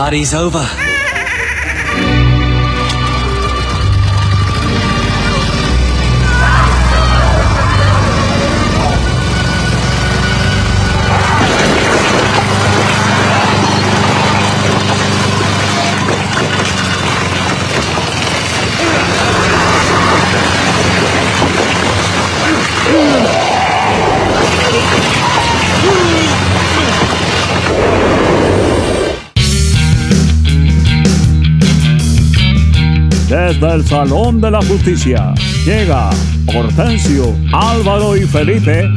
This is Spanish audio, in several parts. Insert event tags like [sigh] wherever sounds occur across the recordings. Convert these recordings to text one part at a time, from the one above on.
Party's over. Desde el Salón de la Justicia llega Hortensio, Álvaro y Felipe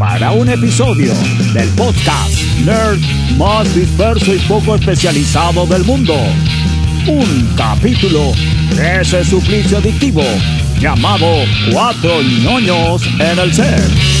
para un episodio del podcast Nerd más disperso y poco especializado del mundo. Un capítulo de ese suplicio adictivo llamado Cuatro ñoños en el set.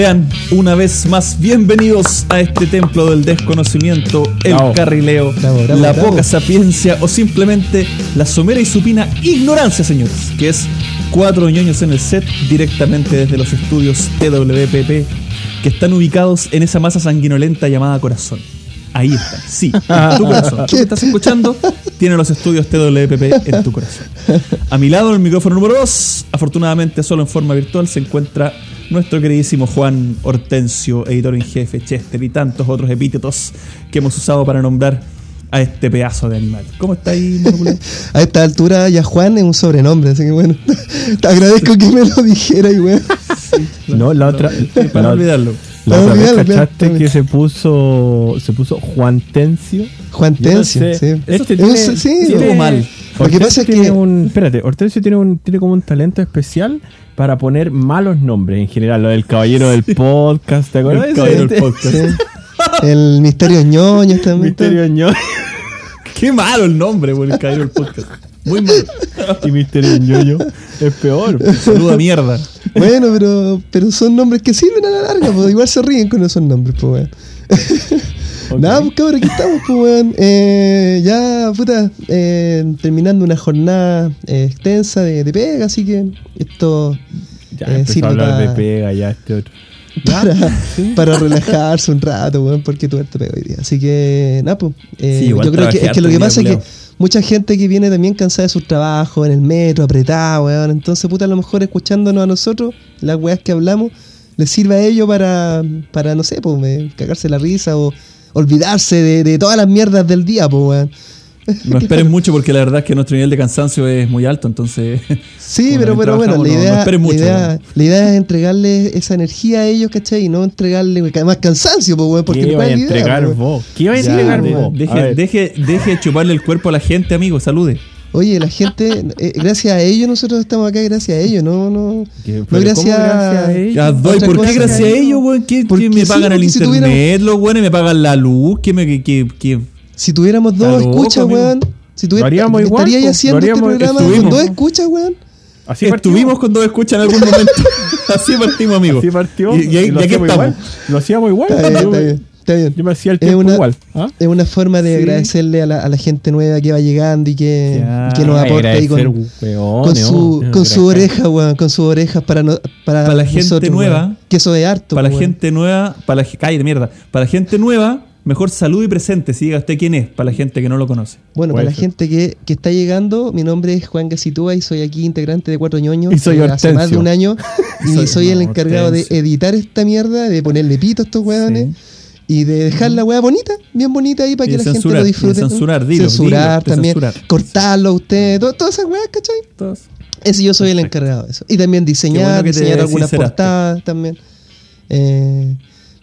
Sean una vez más bienvenidos a este templo del desconocimiento, el Bravo. carrileo, Bravo, bravo, la poca sapiencia o simplemente la somera y supina ignorancia, señores, que es cuatro ñoños en el set directamente desde los estudios TWPP que están ubicados en esa masa sanguinolenta llamada corazón. Ahí están, sí, en tu corazón. [laughs] Tú que estás escuchando, tiene los estudios TWPP en tu corazón. A mi lado, en el micrófono número 2, afortunadamente solo en forma virtual, se encuentra nuestro queridísimo Juan Hortensio, editor en jefe, Chester y tantos otros epítetos que hemos usado para nombrar a este pedazo de animal. ¿Cómo está ahí? [laughs] A esta altura ya Juan es un sobrenombre, así que bueno, [laughs] te agradezco que me lo dijera y weón. No, la otra. Para no olvidarlo. La Para otra vez cachaste que se puso. Se puso Juan Tencio. Juan Yo no Tencio, sé. sí. Este Eso- tiene, sí, tiene- mal. Lo que pasa es tiene que- un. Espérate, Hortensio tiene, un, tiene como un talento especial para poner malos nombres en general. Lo del caballero del podcast, ¿te acuerdas? El caballero del podcast. Sí. El misterio ñoños también. Misterio ñoño. [laughs] Qué malo el nombre, por el caballero del podcast. Muy malo. y Misterio ñoño es peor. Saluda mierda. Bueno, pero, pero son nombres que sirven a la larga, pues igual se ríen con esos nombres, pues weón. [laughs] Ok. Nada, pues cabrón, aquí estamos, pues weón. Eh, ya, puta, eh, terminando una jornada eh, extensa de, de pega, así que esto Ya eh, empezó sirve a hablar para- de pega, ya este otro. [laughs] para, para relajarse un rato, weón, porque tú te pega hoy día. Así que, nada, pues. eh, Sí, yo creo que, trabajé es que lo harto que pasa es que mucha gente que viene también cansada de sus trabajos, en el metro, apretada, weón. Entonces, puta, a lo mejor escuchándonos a nosotros, las weas que hablamos, les sirve a ellos para, para no sé, pues, cagarse la risa o olvidarse de, de todas las mierdas del día, pues, weón. No [laughs] esperen mucho porque la verdad es que nuestro nivel de cansancio es muy alto, entonces. Sí, [laughs] pero, pero bueno, la no- no idea, esperen mucho, la, idea, la idea es entregarle esa energía a ellos, ¿cachai? Y no entregarle más cansancio, pues, weón, porque ¿Qué no iba a la idea, entregar pues, vos? ¿Qué iba a Ya, entregar de- vos? A deje, deje, deje de chuparle el cuerpo a la gente, amigo. Salude. Oye, la gente, eh, gracias a ellos nosotros estamos acá, gracias a ellos, no, no, ¿Qué? no ¿Pero gracias, a ellos? Ya doy, Otra ¿por qué gracias a ellos, weón? ¿Qué, qué me sí, pagan el internet, los weones? ¿Me pagan la luz? ¿Qué me.? Que, que- Si tuviéramos dos loco, escuchas, amigo. weón, si haríamos igual, estaría haciendo este programa con dos escuchas, weón. Así Estuvimos partimos. con dos escuchas en algún momento. [laughs] Así partimos, amigo. Así partió. Y, y, lo y aquí hacíamos estamos. igual. Lo hacíamos igual. Está bien, está bien, está bien. yo me hacía el Es tiempo una- igual. ¿ah? Es una forma de Sí. agradecerle a la, a la gente nueva que va llegando y que, Ya, que nos aporta ahí con, weón, su, no, con su oreja, weón, con sus orejas para, no- para, Para la gente nosotros, nueva. weón. Que eso es harto, Para la gente nueva, para la cállate mierda. Para la gente nueva, mejor salud y presente. Si diga usted quién es, para la gente que no lo conoce. Bueno, para la gente que, que está llegando, mi nombre es Juan Gasitúa y soy aquí integrante de Cuatro Ñoños Y soy eh, hace más de un año [laughs] y Soy- soy, el encargado de editar esta mierda, de ponerle pito a estos weones y de dejar la weá bonita, bien bonita ahí para Y que la censurar, gente lo disfrute. censurar, dilo, censurar dilo, también, censurar. cortarlo a usted, to- todas esas weas, ¿cachai? Todos. Ese yo soy el encargado de eso. Y también diseñar, bueno diseñar algunas portadas también. Eh,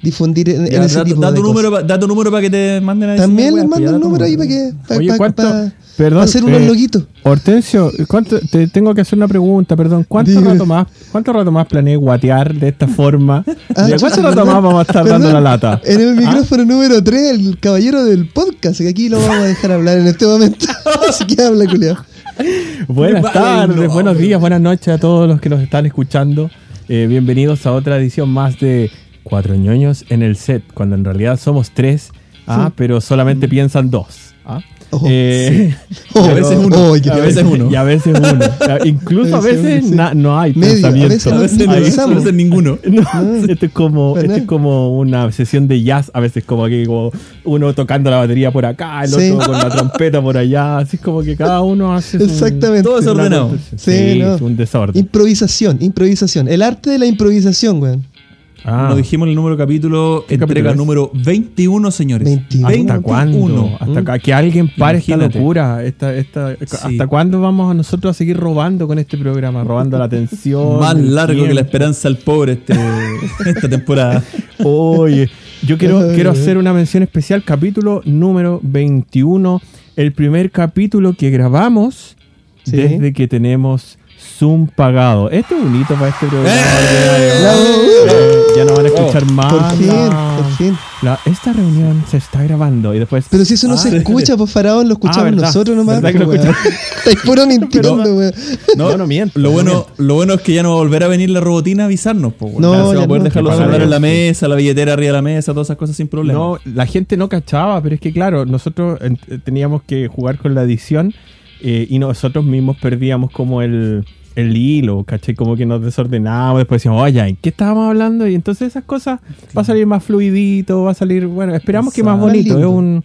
difundir en, en Ya, ese da, tipo da de tu cosas. número, da tu número para que te manden a También les mando tu número ahí para que para, Oye, ¿cuánto? para- Perdón, para hacer unos eh, loguitos. Hortensio, ¿cuánto, te tengo que hacer una pregunta, perdón. ¿Cuánto Dime. rato más, cuánto rato más planeé guatear de esta forma? [laughs] Ah, ¿De ¿Cuánto rato más vamos a estar dando la lata? En el ¿Ah? micrófono número 3, el caballero del podcast, que aquí lo vamos a dejar hablar en este momento. [laughs] Así que habla, culiao. Buenas Vale, tardes, no, buenos días, buenas noches a todos los que nos están escuchando. Eh, bienvenidos a otra edición más de Cuatro ñoños en el set, cuando en realidad somos tres Ah, pero solamente piensan dos. ¿ah? Oh, Eh, [laughs] Oh, a veces uno, oh, y a veces uno. Y a veces uno. [laughs] Incluso a A veces sí. na- no hay Medio, a pensamiento. veces A no- veces no, a pensamos. veces ninguno. [laughs] No, esto es como, esto es como una sesión de jazz, a veces como que como uno tocando la batería por acá, el Sí. otro con la trompeta por allá, así es como que cada uno hace Exactamente. Todo una desordenado. Sí, Sí, no. es un desorden. Improvisación, improvisación. El arte de la improvisación, weón. Ah, Nos dijimos el número de capítulo, ¿Qué entrega número 21, señores. 21. ¿Hasta 21. cuándo? ¿Hasta ca- que alguien pare esta locura? Esta, esta, Sí. ¿Hasta cuándo vamos a nosotros a seguir robando con este programa? Robando la atención. [laughs] Más largo que la esperanza al pobre este, [laughs] esta temporada. Oye, yo quiero, quiero hacer una mención especial, capítulo número 21, el primer capítulo que grabamos Sí. desde que tenemos Zoom pagado. Este es un hito para este programa. ¡Eh! Eh, ya no van a escuchar más. Por fin, la- por fin. la- esta reunión se está grabando y después... Pero si eso no Ah, se escucha, pues Faraón, lo escuchamos verdad. nosotros nomás. ¿Verdad que lo pues. Estáis [laughs] puro mintiendo, weón. No, Yo no miento, lo no bueno, miento. lo bueno es que ya no va a volver a venir la robotina a avisarnos, po, weón. No, Ya se va ya a poder no. dejar los Que celulares en la mesa, la billetera arriba de la mesa, todas esas cosas sin problema. No, la gente no cachaba, pero es que claro, nosotros eh, teníamos que jugar con la edición eh, y nosotros mismos perdíamos como el, el hilo, ¿cachai? Como que nos desordenábamos, después decíamos, oye, ¿en qué estábamos hablando? Y entonces esas cosas va a salir más fluidito, va a salir, bueno, esperamos que más Exacto. bonito, es un,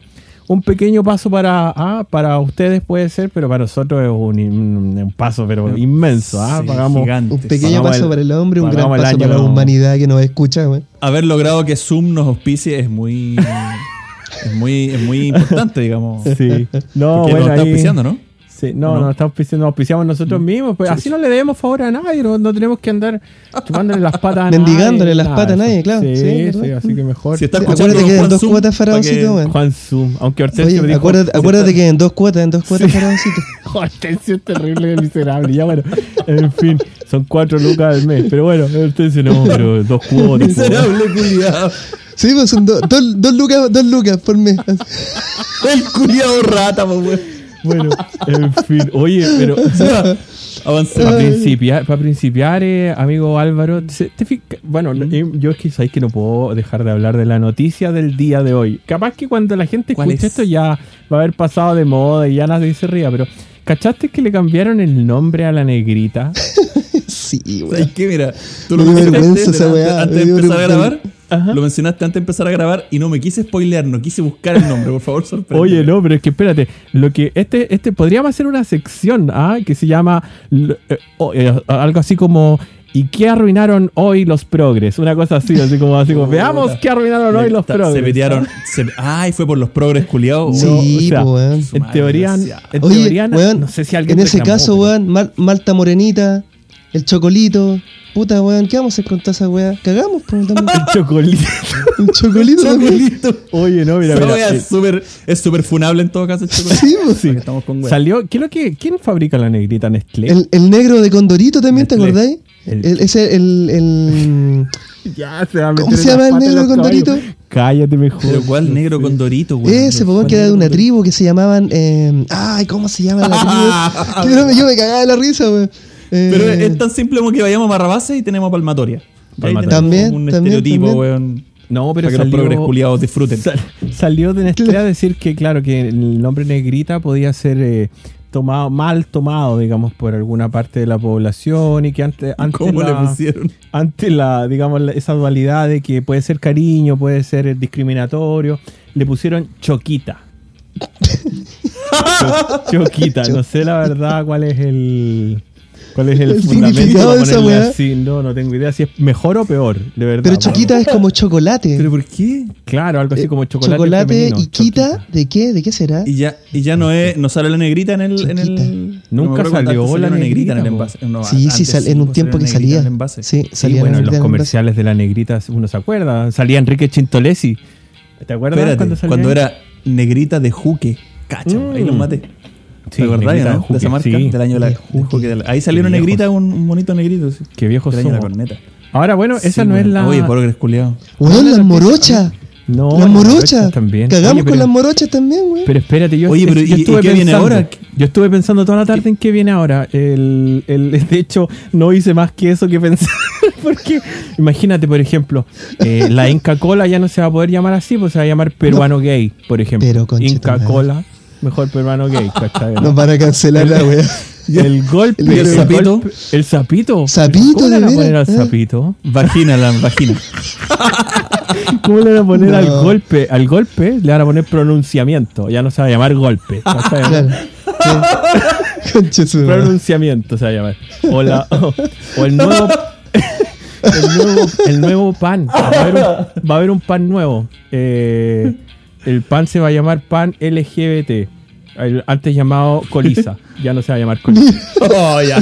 un pequeño paso para, ah, para ustedes puede ser, pero para nosotros es un, un- paso pero inmenso, ¿ah? Sí, Pagamos. Un pequeño Pagamos paso el- para el hombre, un gran paso para la humanidad que nos escucha, weón. Haber logrado que Zoom nos auspicie es muy. [laughs] es muy, es muy importante, digamos. Sí. No, Porque bueno, nos está ahí- ¿no? Sí, no, ¿No? no, estamos auspiciando, nos auspiciamos nosotros mismos. Pues así no le debemos favor a nadie, no, no tenemos que andar chupándole las patas a nadie. Mendigándole las patas a nadie, claro, Sí, sí, así que mejor. Si acuérdate que Juan en dos Zoom, cuotas para que- Faraoncito, weón. Juan Zoom, aunque Hortensio Oye, me dijo... acuérdate, acuérdate que en dos cuotas, en dos cuotas, Faraoncito. [laughs] Hortensio es terrible, miserable. Ya bueno, en fin, son cuatro lucas al mes. Pero bueno, Hortensio no, pero dos cuotas. Miserable culiado. Sí, pues son do- dos- dos lucas, dos lucas por mes. [laughs] El culiado rata, weón. Bueno, en fin. Oye, pero... [laughs] Para principiar, para principiar eh, amigo Álvaro, te bueno, eh, yo es que sabéis que no puedo dejar de hablar de la noticia del día de hoy. Capaz que cuando la gente ¿Cuál escuche es? esto ya va a haber pasado de moda y ya nadie se ría, pero ¿cachaste que le cambiaron el nombre a la negrita? [laughs] Sí, ¿Sabes weón. qué? Mira, tú Me lo dio mencionaste vergüenza esa delante- weá, antes me de empezar a grabar. Ajá. Lo mencionaste antes de empezar a grabar y no me quise spoilear, no quise buscar el nombre, por favor, sorprende. Oye, no, pero es que espérate, lo que este, este podríamos hacer una sección, ¿ah? que se llama eh, o- eh, algo así como ¿y qué arruinaron hoy los progres? Una cosa así, así como así como [laughs] veamos qué arruinaron hoy los progres. Se petearon. se- ay, fue por los progres culiados. No, Sí, o sea, weón. Su En teoría, en Oye, teoría no- weón, no sé si alguien en ese reclamó, caso, pero- weón, Malta Morenita, el Chocolito, puta, weón, ¿qué vamos a hacer con toda esa weá? Cagamos, pues, también. El chocolito. El Chocolito. Chocolito. Oye, no, mira, mira. es súper es súper funable en todo caso el chocolate. Sí, pues. Porque Estamos con wea. salió, ¿qué es lo que, ¿quién fabrica la negrita Nestlé? El, el negro de Condorito también, ¿te acordáis? El- El- ese, el, el... [laughs] ya se va a ¿Cómo meter se en llama el negro los con caballos. Dorito? Cállate mejor. Pero cuál negro sé. con Dorito, weón. Ese, pues, weón, que era de una tribu que se llamaban... eh, ay, ¿cómo se llama la tribu? [laughs] No me- yo me cagaba de la risa, weón. Eh, Pero es es tan simple como que vayamos a Barrabase y tenemos Palmatoria. Palmatoria. tenemos También, un también, estereotipo, también. weón. No, pero Para que los progres culiados disfruten. sal- salió de Nestlé a decir que, claro, que el nombre negrita podía ser eh, tomado, mal tomado, digamos, por alguna parte de la población y que ante, [laughs] ante ¿Cómo le la, pusieron? ante la, digamos, la- esa dualidad de que puede ser cariño, puede ser eh, discriminatorio, le pusieron choquita. [laughs] Cho- choquita, no sé la verdad cuál es el cuál es el, El fundamento de esa ponerle weá. así, no, no tengo idea si es mejor o peor, de verdad. Pero bueno. Choquita es como chocolate. ¿Pero por qué? Claro, algo así Eh, como chocolate, chocolate femenino, y quita, choquita. ¿de qué? ¿De qué será? Y ya, y ya no es, no sale la negrita en el, en el Chiquita. no me Nunca cuando salió la negrita en el envase. No, sí, antes sí, sal- en un tiempo que salía. en el envase. Sí, Sí, salía bueno, la en los comerciales de la negrita uno se acuerda. Salía Enrique Chintolesi. ¿Te acuerdas Espérate, cuando era negrita de juque. Cacha, Mm. ahí los maté. Sí, ¿Te acordás, negrita no? de esa marca, sí. del año de la, Juque. De Ahí salió Qué una viejos. negrita, un, un bonito negrito. Sí, Qué viejos del año de la corneta. Ahora, bueno, esa Sí, no es la. Oye, por culiado. Weón, las morochas. No, las morochas. también. Cagamos Oye, con las morochas también, weón. Pero espérate, yo, Oye, pero yo ¿y- qué viene ahora? Yo estuve pensando toda la tarde en qué viene ahora. El, el, [laughs] de hecho, no hice más que eso que pensar. [laughs] Porque, imagínate, por ejemplo, eh, la Inca Cola ya no se va a poder llamar así, pues se va a llamar peruano gay, por ejemplo. Pero, conchita Inca madre. Cola, mejor peruano gay, ¿cachai? Nos van a cancelar la weá. El golpe, El el, sapito. el sapito. Sapito, ¿Cómo le van a poner al sapito? [laughs] Vagina, la vagina. ¿Cómo le van a poner al golpe? Al golpe le van a poner pronunciamiento. Ya no se va a llamar golpe. [laughs] pronunciamiento se va a llamar. O, la- o- o el nuevo. [laughs] El nuevo, el nuevo pan. Va a haber un, va a haber un pan nuevo. Eh, el pan se va a llamar pan LGBT. El- antes llamado coliza. Ya no se va a llamar coliza. [laughs] Oh, ya.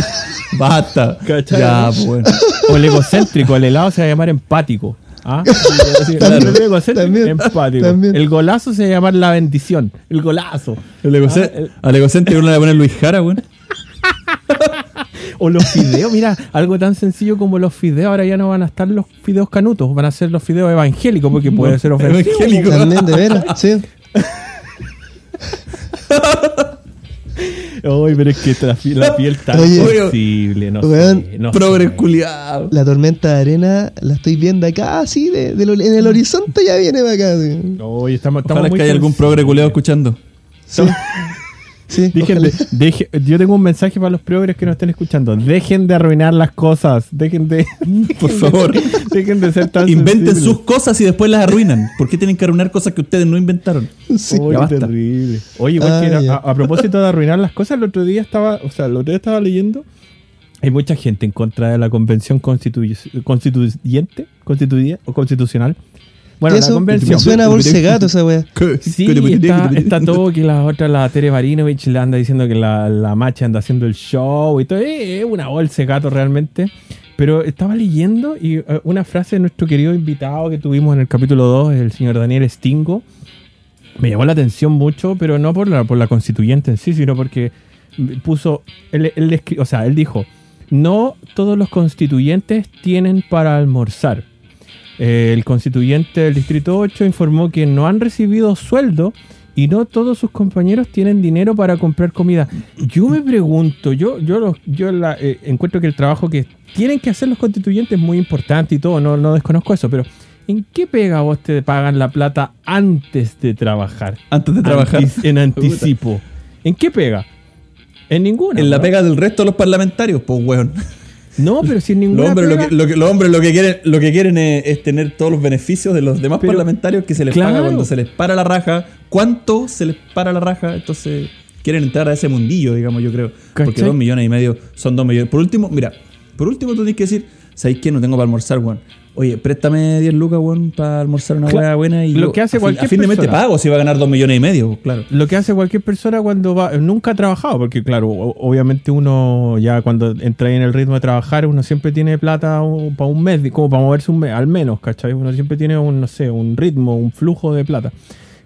Basta. ¿Cachai? Ya, pues bueno. O el egocéntrico. El helado se va a llamar empático. ¿Ah? [laughs] El egocéntrico, también, empático. también. El golazo se va a llamar la bendición. El golazo. El egocé- Ah, el- Al egocéntrico uno le va a poner Luis Jara, weón. [laughs] O los fideos, mira, algo tan sencillo como los fideos, ahora ya no van a estar los fideos canutos, van a ser los fideos evangélicos, porque puede ser ofensivo. Evangélico. También, de veras, sí. Ay, pero es que la, pi- la piel tan Oye, sensible, no weón, sé, no sé. La tormenta de arena la estoy viendo acá, así, de, de lo- en el horizonte ya viene para acá. Oye, estamos, estamos Ojalá muy que haya algún progre culiado escuchando. sí. Sí, Dejen de- deje- yo tengo un mensaje para los progres que nos estén escuchando. Dejen de arruinar las cosas. Dejen de. [laughs] Por favor. [laughs] Dejen de ser tan Inventen sensibles. sus cosas y después las arruinan. ¿Por qué tienen que arruinar cosas que ustedes no inventaron? Sí. Basta. terrible. Oye, igual que Ah, era- ya. a, a propósito de arruinar las cosas, el otro día estaba, o sea, el otro día estaba leyendo. Hay mucha gente en contra de la convención constitu- constituyente, constituye- o constitucional. Bueno, la Eso convención. me suena a bolsa de gato esa wea. Sí, está, está todo que la otra, la Tere Marinovich, le anda diciendo que la, la macha anda haciendo el show y todo. Eh, Es una bolsa de gato realmente. Pero estaba leyendo y eh, una frase de nuestro querido invitado que tuvimos en el capítulo 2, el señor Daniel Stingo, me llamó la atención mucho, pero no por la, por la constituyente en sí, sino porque puso, él, él o sea, él dijo, no todos los constituyentes tienen para almorzar. El constituyente del Distrito 8 informó que no han recibido sueldo y no todos sus compañeros tienen dinero para comprar comida. Yo me pregunto, yo, yo, yo la- eh, encuentro que el trabajo que tienen que hacer los constituyentes es muy importante y todo, no, no desconozco eso, pero ¿en qué pega vos te pagan la plata antes de trabajar? Antes de trabajar. Antis- en [laughs] anticipo. ¿En qué pega? En ninguna. En la ¿no? pega del resto de los parlamentarios, pues, weón. No, pero si en Los ninguna hombres, lo que, lo que- los hombres lo que quieren, lo que quieren es, es tener todos los beneficios de los demás Pero- parlamentarios que se les claro. paga cuando se les para la raja. ¿Cuánto se les para la raja? Entonces quieren entrar a ese mundillo, digamos, yo creo. Porque dos millones y medio son dos millones. Por último, mira, por último tú tienes que decir, ¿sabéis qué? No tengo para almorzar, weón. Oye, préstame 10 lucas, weón, para almorzar una Claro, hueá buena y lo yo que hace a fin- cualquier a fin de mes te pago si va a ganar dos millones y medio, claro. Lo que hace cualquier persona cuando va, nunca ha trabajado, porque claro, obviamente uno ya cuando entra en el ritmo de trabajar, uno siempre tiene plata para un mes, como para moverse un mes, al menos, ¿cachai? Uno siempre tiene un, no sé, un ritmo, un flujo de plata.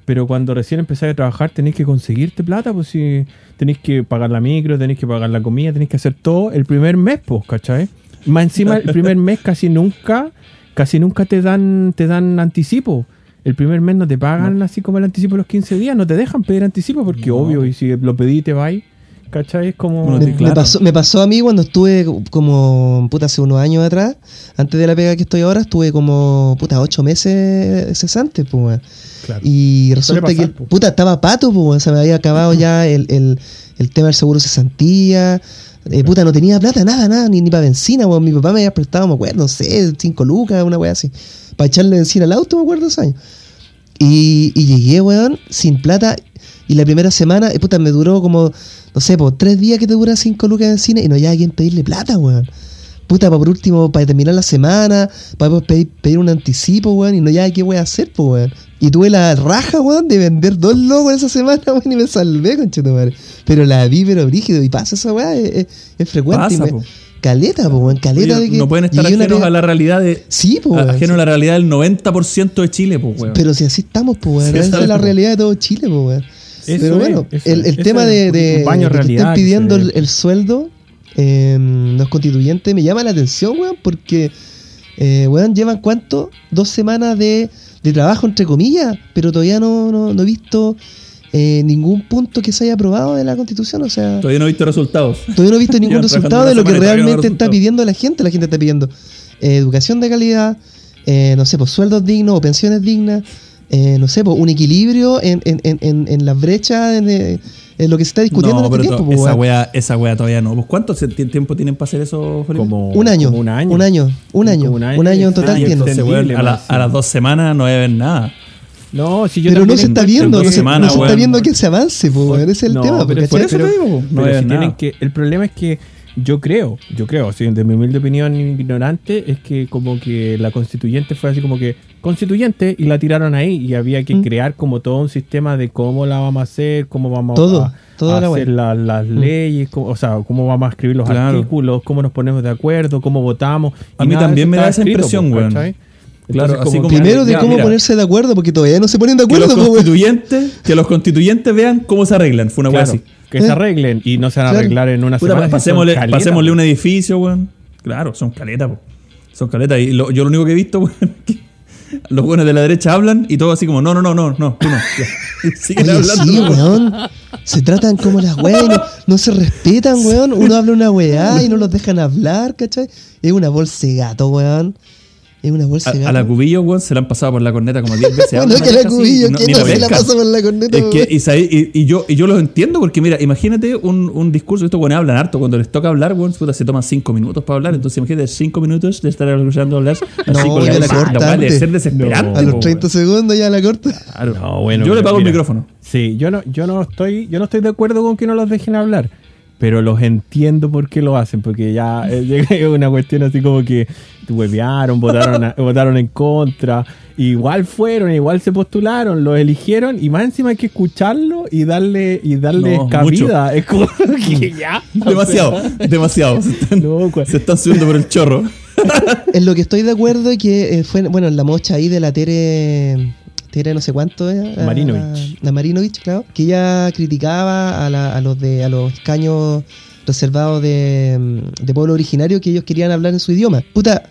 Pero cuando recién empezáis a trabajar tenéis que conseguirte plata, pues si tenéis que pagar la micro, tenéis que pagar la comida, tenéis que hacer todo el primer mes, pues, ¿cachai? Más encima, el primer mes casi nunca, casi nunca te dan, te dan anticipo. El primer mes no te pagan así como el anticipo de los 15 días, no te dejan pedir anticipo porque No. obvio, y si lo pedí te vais, ¿cachai? Es como... Me, pasó, me pasó a mí cuando estuve como, puta, hace unos años atrás, antes de la pega que estoy ahora, estuve como, puta, ocho meses cesante, pues. Claro. Y resulta pasar, que, po. puta, estaba pato, pues, se me había acabado [laughs] ya el, el, el tema del seguro cesantía. Eh, puta, no tenía plata, nada, nada, ni, ni para benzina, weón. Mi papá me había prestado, me acuerdo, no sé, cinco lucas, una weá así. Para echarle benzina al auto, me acuerdo esos años. Y, y llegué, weón, sin plata. Y la primera semana, eh, puta, me duró como, no sé, por tres días que te dura cinco lucas de cine y no había quien pedirle plata, weón. Puta, para por último, para terminar la semana, para pedir, pedir un anticipo, weón, y no ya qué a hacer, pues, weón. Y tuve la raja, weón, de vender dos logos esa semana, [laughs] weón, y me salvé, conchetumare. Pero la vi, pero brígido, y pasa esa weá, es, es- es frecuente. y Pasa, me- po. caleta, pues, weón, caleta Oye, de que. no pueden estar una ajenos a la realidad de. Sí, pues, weón. ajeno sí. a la realidad del 90% de Chile, pues, weón. Pero si así estamos, pues, weón. Sí, Esa es la po. realidad de todo Chile, pues, weón. Eso Pero bueno, el, tema de, de, de que realidad estén pidiendo el sueldo, eh, los constituyentes, me llama la atención, weón, porque, eh, weón, llevan cuánto? Dos semanas de, de trabajo, entre comillas, pero todavía no, no, no he visto eh, ningún punto que se haya aprobado de la constitución. O sea, Todavía no he visto resultados. todavía no he visto [laughs] ningún resultado de lo que realmente está pidiendo la gente. La gente está pidiendo eh, educación de calidad, eh, no sé, pues sueldos dignos o pensiones dignas, eh, no sé, pues un equilibrio en, en, en, en, en las brechas, en lo que se está discutiendo No, en este pero tiempo. esa wea, esa wea todavía no. Pues, ¿Cuánto tiempo tienen para hacer eso, Felipe? Como, un año, como un año. un año, un año, un un año, en total Ah, y tiene. Entonces, Entendible, weón, a, la- las dos semanas no debe haber nada. No, si yo Pero no se está viendo, que- no se, semana, no se está viendo que se avance, pues, weón, ese es el No, tema. pero por eso te digo, no pero si tienen que, el problema es que yo creo, yo creo, así, de mi humilde opinión ignorante, es que como que la constituyente fue así como que constituyente y la tiraron ahí y había que Mm. crear como todo un sistema de cómo la vamos a hacer, cómo vamos Todo, a, toda a la hacer la- las Mm. leyes, cómo- o sea, cómo vamos a escribir los Claro. artículos, cómo nos ponemos de acuerdo, cómo votamos. A mí también me da esa escrito, impresión, pues, weón. ¿cachai? Claro, Entonces, así como que- Primero de cómo mira. ponerse de acuerdo, porque todavía no se ponen de Que acuerdo, los pues, constituyentes, que los constituyentes vean cómo se arreglan. Fue una wea Claro, así. que ¿Eh? se arreglen y no se van a Claro. arreglar en una Puta, semana. pasémosle, caletas, pasémosle pues. un edificio, weón. Claro, son caletas. Son caletas. Y lo- yo lo único que he visto, [laughs] weón, es que los buenos de la derecha hablan y todo así como, no, no, no, no, no, tú no. [laughs] Siguen Oye, hablando. sí, weón. Se tratan como las weas y no, no se respetan, weón. Uno habla una weá y no los dejan hablar, ¿cachai? Es una bolsa de gato, weón. Es una bolsa A, de a la cubillo, weón, se la han pasado por la corneta como 10 veces. [laughs] Bueno, Hablan que la cubillo, y no- que ni no se la pasa por la corneta, Es que, y, y, y yo, y yo los entiendo porque, mira, imagínate un, un discurso. Estos weones hablan harto. Cuando les toca hablar, weón, puta, se toman 5 minutos para hablar. Entonces, imagínate 5 minutos de estar escuchando hablar. Así No, con ya la corta antes. ser desesperante. A los po, 30 weón. segundos ya la corta. Claro. No, bueno, yo le pago el mira, micrófono. Sí, yo no, yo no estoy, yo no estoy de acuerdo con que no los dejen hablar, pero los entiendo por qué lo hacen, porque ya eh, [laughs] llega una cuestión así como que huevearon, votaron, a- [laughs] votaron en contra, igual fueron, igual se postularon, los eligieron y más encima hay que escucharlo y darle y darle No, cabida. [laughs] Es como que ya. o Demasiado, sea, demasiado. Se están, No, cua- se están subiendo por el chorro. En lo que estoy de acuerdo es que eh, fue, bueno, en la mocha ahí de la Tere, Tere no sé cuánto era. la- Marinovich. La, Marinovich, claro. Que ella criticaba a, la- a los de a los escaños reservados de, mm, de pueblo originario que ellos querían hablar en su idioma. Puta,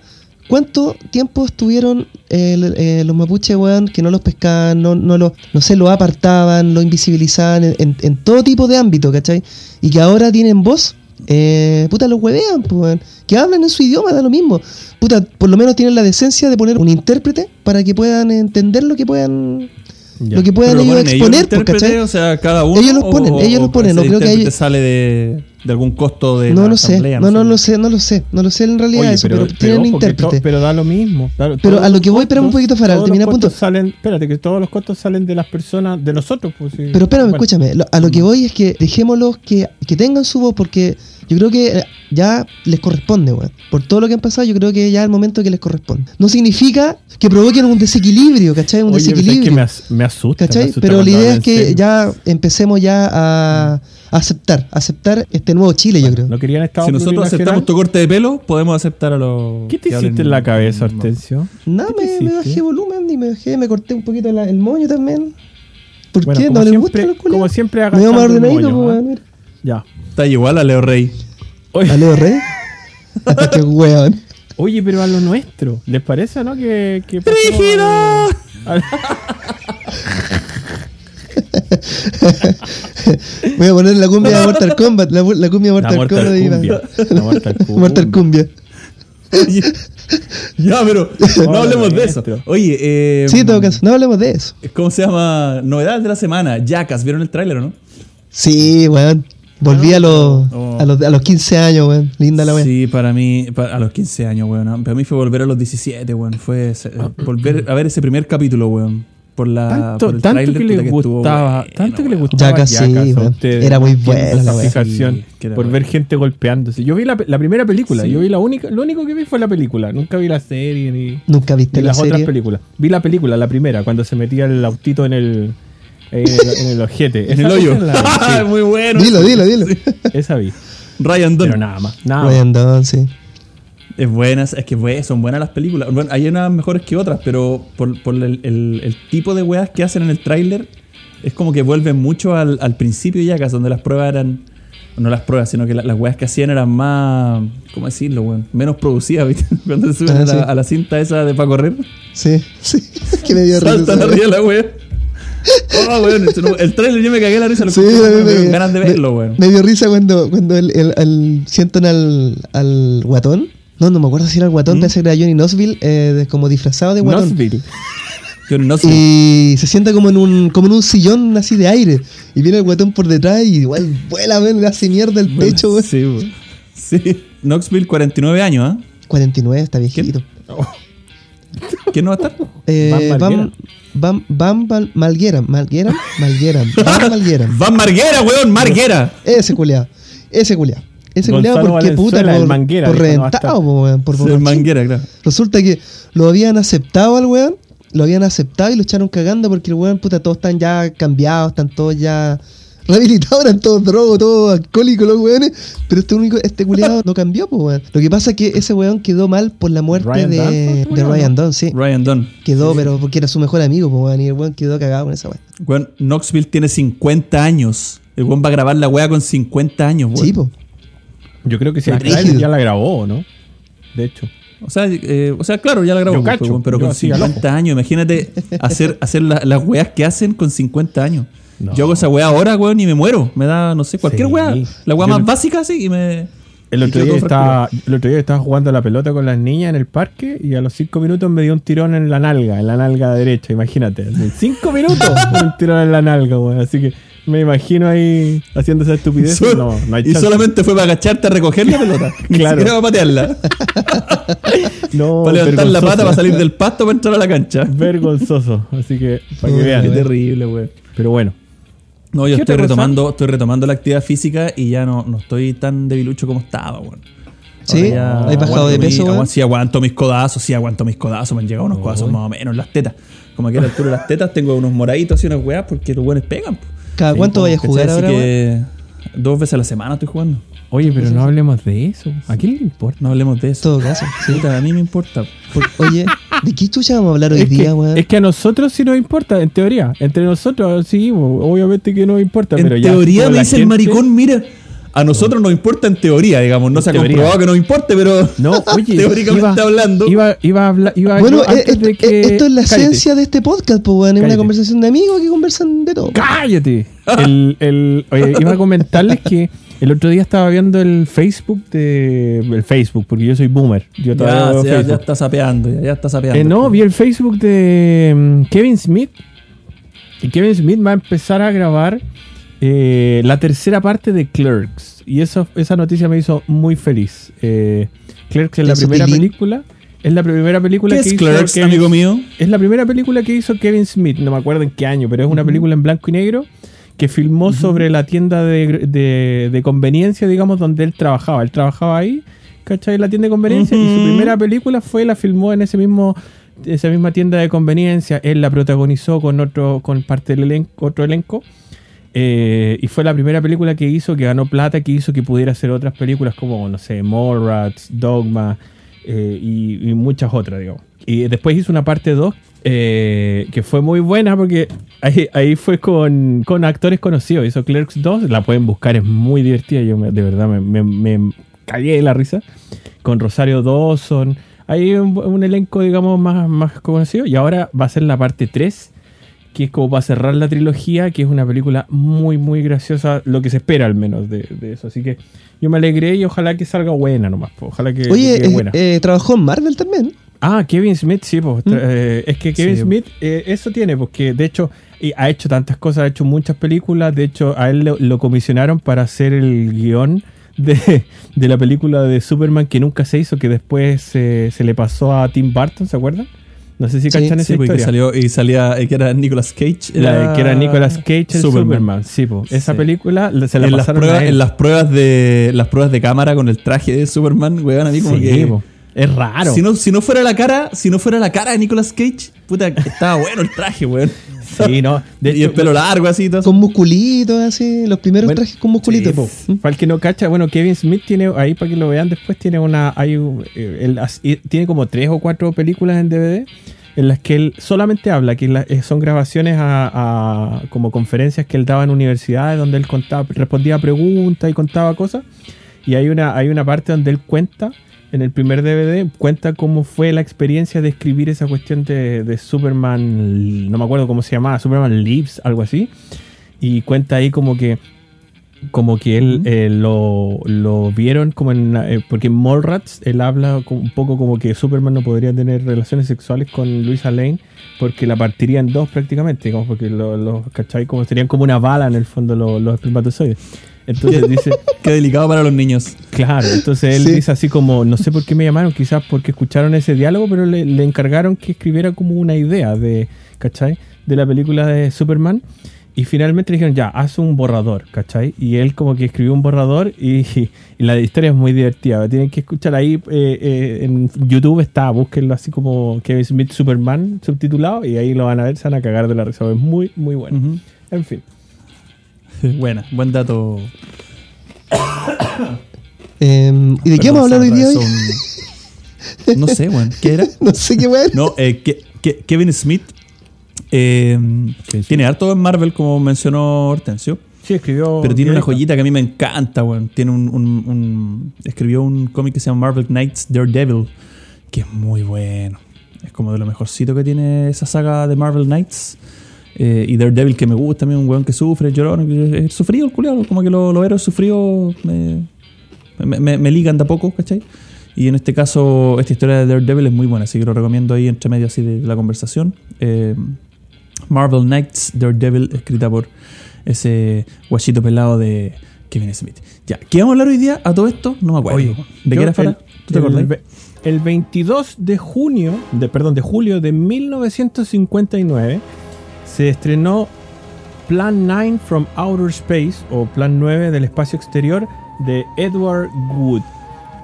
¿cuánto tiempo estuvieron eh, eh, los mapuches, weón, que no los pescaban, no, no, lo, no sé, lo apartaban, lo invisibilizaban en, en- en todo tipo de ámbito, ¿cachai? Y que ahora tienen voz, eh, puta, los huevean, pues. Que hablan en su idioma, da lo mismo. Puta, por lo menos tienen la decencia de poner un intérprete para que puedan entender lo que puedan, ya. lo que puedan ellos ponen exponer, el pues. O sea, cada uno. Ellos los ponen, o- ellos los ponen, no creo que ellos- sale de, de algún costo de. No la lo sé, no, no sé. lo sé, no lo sé, no lo sé en realidad Oye, eso, pero, tienen ojo, que intérprete. to- pero da lo mismo. da- Pero a lo que voy, espérame un poquito, Farah, termina punto. Salen, espérate, que todos los costos salen de las personas, de nosotros. Pues, sí. Pero espérame, Bueno, escúchame, lo- a lo que voy es que dejémoslos que, que tengan su voz porque yo creo que ya les corresponde, weón. Por todo lo que han pasado, yo creo que ya es el momento que les corresponde. No significa que provoquen un desequilibrio, ¿cachai? Un Oye, ¿sabes desequilibrio. que me, as- me asusta. me ¿Cachai? asusta Pero la idea es que serio. ya empecemos ya a, a aceptar, aceptar este nuevo Chile, yo creo. ¿No querían Estado Si nosotros aceptamos tu corte de pelo, podemos aceptar a los. ¿Qué te que hiciste en la cabeza, Hortensio? No, ¿Qué te me, me bajé volumen y me bajé, me corté un poquito la- el moño también. ¿Por Bueno, qué? ¿No les siempre- gusta los culiados? como siempre Me veo más ordenadito, moño, pues, weón, mira. Ya. Está igual a Leo Rey. Oye, ¿A Leo Rey? [laughs] Qué weón. oye, pero a lo nuestro. ¿Les parece, no? Que, que a- [laughs] [laughs] Voy a poner la cumbia de Mortal Kombat, la, la cumbia de Mortal, Mortal Kombat. Cumbia. La Mortal [laughs] Cumbia. Mortal Cumbia. Oye, ya, pero no hablemos de eso. Oye, eh, Sí, en todo caso, no hablemos de eso. ¿Cómo se llama? Novedades de la semana. Jackas, ¿vieron el tráiler o no? Sí, weón. Volví a los, Oh. a los, a los 15 años, weón. Linda la weón. Sí, para mí, a los 15 años, weón. Para mí fue volver a los 17, weón. Fue ese- volver a ver ese primer capítulo, weón. Por la. Tanto, por el tanto que estuvo gustaba, bueno, tanto que les weón. gustaba Jackass, sí, ustedes. Era muy buena la fijación Sí, por ver gente golpeándose. Yo vi la, la primera película, Sí. yo vi la única, lo único que vi fue la película. Nunca vi la serie ni, Nunca viste ni la las otras películas. Vi la película, la primera, cuando se metía el autito en el en el, en el ojete. [laughs] En el hoyo. [laughs] sí, Muy bueno. Dilo, dilo, dilo. esa vi. Ryan Dunn. Pero nada más. Nada. Ryan Dunn, sí. Es buenas, es que son buenas las películas. Bueno, hay unas mejores que otras, pero por, por el, el- el tipo de weas que hacen en el tráiler, es como que vuelven mucho al, al principio de Jackass, donde las pruebas eran no las pruebas, sino que la- las weas que hacían eran más, ¿cómo decirlo, weón? Menos producidas, ¿viste? [laughs] Cuando se suben Ah, a, la, sí. a la cinta esa de para correr, Sí, [laughs] sí. que me dio risa. saltan arriba la wea. Oh, weón, el trailer yo me cagué la risa, lo Sí, me me- ganas de verlo, weón. Me dio risa cuando, cuando el, el- al- sientan al, al guatón. No, no me acuerdo si era el guatón, ¿Mm? parece que era Johnny Knoxville, eh, de- como disfrazado de guatón. Knoxville. [laughs] No sé. Y se sienta como en un como en un sillón así de aire. Y viene el guatón por detrás y igual vuela, weón, le hace mierda el pecho, weón. Sí. Sí. Knoxville, 49 años, ¿ah? 49, está viejito. ¿Quién no va a estar? Eh, Van Bam Val- Malguera, Malguera, Malguera, Bam [laughs] Malguera. Van Marguera, weón, Marguera. Ese culiado, ese culiado. Ese culiado porque puta por, Manguera, por no reventado, estar. po, por [laughs] borrachín. Manguera, claro. Resulta que lo habían aceptado al weón, lo habían aceptado y lo echaron cagando porque el weón, puta, todos están ya cambiados, están todos ya rehabilitados, eran todos drogos, todos alcohólicos los weones, pero este único, este culiado no cambió, weón. Lo que pasa es que ese weón quedó mal por la muerte Ryan de, de Ryan ¿no? Dunn, sí. Ryan Dunn. Quedó, pero porque era su mejor amigo, pues weón, y el weón quedó cagado con esa weón. Weón, Knoxville tiene 50 años. El weón va a grabar la weá con 50 años, weón. Sí, pues. Yo creo que si La el ya la grabó, ¿no? De hecho. O sea, eh, o sea, claro, ya la grabó, Yo cacho, weón, pero con así al 50 años. Imagínate hacer, [laughs] hacer la- las weas que hacen con 50 años. No. Yo hago esa wea ahora, weón, y me muero. Me da, no sé, cualquier Sí. wea. La wea Yo más básica, así, y me. El otro, día estaba, el otro día estaba jugando a la pelota con las niñas en el parque y a los cinco minutos me dio un tirón en la nalga, en la nalga derecha, imagínate. En cinco minutos un tirón en la nalga, weón. Así que me imagino ahí haciendo esa estupidez. No, no hay y solamente fue para agacharte a recoger la pelota. [laughs] Ni Claro. siquiera para patearla. [laughs] No, para levantar la pata para salir del pasto para entrar a la cancha. Vergonzoso. Así que, [laughs] para que Qué vean. Qué terrible, weón. Pero bueno. No, yo ¿Qué estoy retomando, estoy retomando la actividad física y ya no, no estoy tan debilucho como estaba, weón. Sí, ya ¿has bajado de mi- peso, weón? Sí, aguanto mis codazos, sí, aguanto mis codazos. Me han llegado unos codazos más o menos en las tetas. Como aquí a la altura de las tetas tengo unos moraditos y unas weas porque los buenos pegan. po. ¿Cada Sí, cuánto vayas a jugar ahora, que Dos veces a la semana estoy jugando. Oye, pero no hablemos de eso. ¿A quién le importa? No hablemos de En eso. todo caso, sí. Puta, a mí me importa. Por- oye, ¿de qué chucha vamos a hablar hoy Es día, weón? es que a nosotros sí nos importa, en teoría. Entre nosotros sí, obviamente que nos importa. En pero ya teoría con me dice el gente- maricón, mira, a nosotros nos importa en teoría, digamos. No En se ha teoría. comprobado que nos importe, pero No, [laughs] oye, teóricamente iba, hablando. Iba, iba a hablar. Iba Bueno, yo eh, antes esto, de que- eh, esto es la Cállate. esencia de este podcast, pues. Es una conversación de amigos que conversan de todo. ¡Cállate! El, el- oye, iba a comentarles que el otro día estaba viendo el Facebook de. El Facebook, porque yo soy boomer. Yo todavía ya, ya, Facebook. ya está sapeando, ya, ya está sapeando. Eh, no, vi el Facebook de mm, Kevin Smith. Y Kevin Smith va a empezar a grabar eh, la tercera parte de Clerks. Y eso, esa noticia me hizo muy feliz. Eh, Clerks es la ¿Eso, primera película. Es la primera película ¿Qué que es hizo Clerks, Kevin- amigo mío? Es la primera película que hizo Kevin Smith, no me acuerdo en qué año, pero es una película en blanco y negro que filmó sobre la tienda de, de- de conveniencia, digamos, donde él trabajaba. Él trabajaba ahí, ¿cachai? La tienda de conveniencia y su primera película fue, la filmó en ese mismo esa misma tienda de conveniencia. Él la protagonizó con otro con parte del elenco, otro elenco. Eh, y fue la primera película que hizo, que ganó plata, que hizo que pudiera hacer otras películas como, no sé, Mallrats, Dogma eh, y, muchas otras, digamos. Y después hizo una parte 2 eh, que fue muy buena porque ahí, ahí fue con, con actores conocidos. Hizo Clerks 2, la pueden buscar, es muy divertida. Yo me- de verdad me, me, me cagué de la risa. Con Rosario Dawson. Hay un, un elenco, digamos, más, más conocido. Y ahora va a ser la parte 3 que es como para cerrar la trilogía, que es una película muy, muy graciosa, lo que se espera al menos de, de eso. Así que yo me alegré y ojalá que salga buena nomás. po. Ojalá que, Oye, que eh, buena. eh, trabajó en Marvel también. Ah, Kevin Smith, sí, pues. tra- eh, es que Kevin Sí. Smith, eso tiene, porque de hecho ha hecho tantas cosas, ha hecho muchas películas. De hecho, a él lo, lo comisionaron para hacer el guion de, de la película de Superman que nunca se hizo, que después se le pasó a Tim Burton, ¿se acuerdan? No sé si Sí, cachan esa Sí, porque historia. salió y salía eh, que era Nicolas Cage. La- que era Nicolas Cage el Superman. Superman. Sí, po. esa Sí. película la- se la en, las pasaron pruebas, a él. en las pruebas de las pruebas de cámara con el traje de Superman, weón, a mí como Sí, que po. Es raro. si no, si no fuera la cara, si no fuera la cara de Nicolas Cage, puta, estaba [laughs] bueno el traje, weón. Sí, no. De y el pelo largo así todo. Con musculitos, así. Los primeros Bueno, trajes con musculitos. Para el que no cacha, bueno, Kevin Smith tiene ahí para que lo vean después tiene una hay eh, él tiene como tres o cuatro películas en DVD en las que él solamente habla, que eh, son grabaciones a, a- como conferencias que él daba en universidades donde él contaba, respondía a preguntas y contaba cosas. Y hay una, hay una parte donde él cuenta, en el primer DVD, cuenta cómo fue la experiencia de escribir esa cuestión de, de Superman, no me acuerdo cómo se llamaba, Superman Lives, algo así. Y cuenta ahí como que como que él eh, lo, lo vieron como en eh, porque en Mallrats él habla como- un poco como que Superman no podría tener relaciones sexuales con Luisa Lane porque la partiría en dos prácticamente digamos porque los lo, ¿cachai? como serían como una bala en el fondo los, los espermatozoides entonces dice [laughs] Qué delicado para los niños. Claro, entonces él Sí. dice así como, no sé por qué me llamaron, quizás porque escucharon ese diálogo, pero le, le encargaron que escribiera como una idea de, ¿cachai? De la película de Superman. Y finalmente le dijeron, ya, haz un borrador, ¿cachai? Y él como que escribió un borrador y, [laughs] y la historia es muy divertida. Tienen que escuchar ahí, eh, eh, en YouTube está, búsquenlo así como Kevin Smith Superman subtitulado y ahí lo van a ver, se van a cagar de la risa. Es muy, muy bueno. En fin. [laughs] Buena, buen dato. [coughs] Em, ¿Y de qué vamos a hablar hoy día? hoy? Son- No sé, weón. ¿Qué era? [laughs] No sé qué weón. No, eh, Ke- Ke- Kevin Smith eh, tiene harto en Marvel, como mencionó Hortensio. Sí, escribió... Pero tiene una joyita que a mí me encanta, weón. Tiene un, un- un- Escribió un cómic que se llama Marvel Knights Daredevil, que es muy bueno. Es como de lo mejorcito que tiene esa saga de Marvel Knights. Eh, y Daredevil que me gusta, también un weón que sufre, llorón, es sufrido el culiado, como que lo, lo héroes sufridos me, me, me- me ligan de a poco, ¿cachai? Y en este caso, esta historia de Daredevil es muy buena, así que lo recomiendo ahí entre medio así de, de la conversación. Eh, Marvel Knights Daredevil, escrita por ese guachito pelado de Kevin Smith. Ya, ¿qué vamos a hablar hoy día? A todo esto, no me acuerdo. Oye, ¿De qué era Fara? ¿Tú te el acordás? El 22 de junio, de, perdón, de julio de 1959 se estrenó Plan 9 from Outer Space o Plan 9 del espacio exterior de Edward Wood.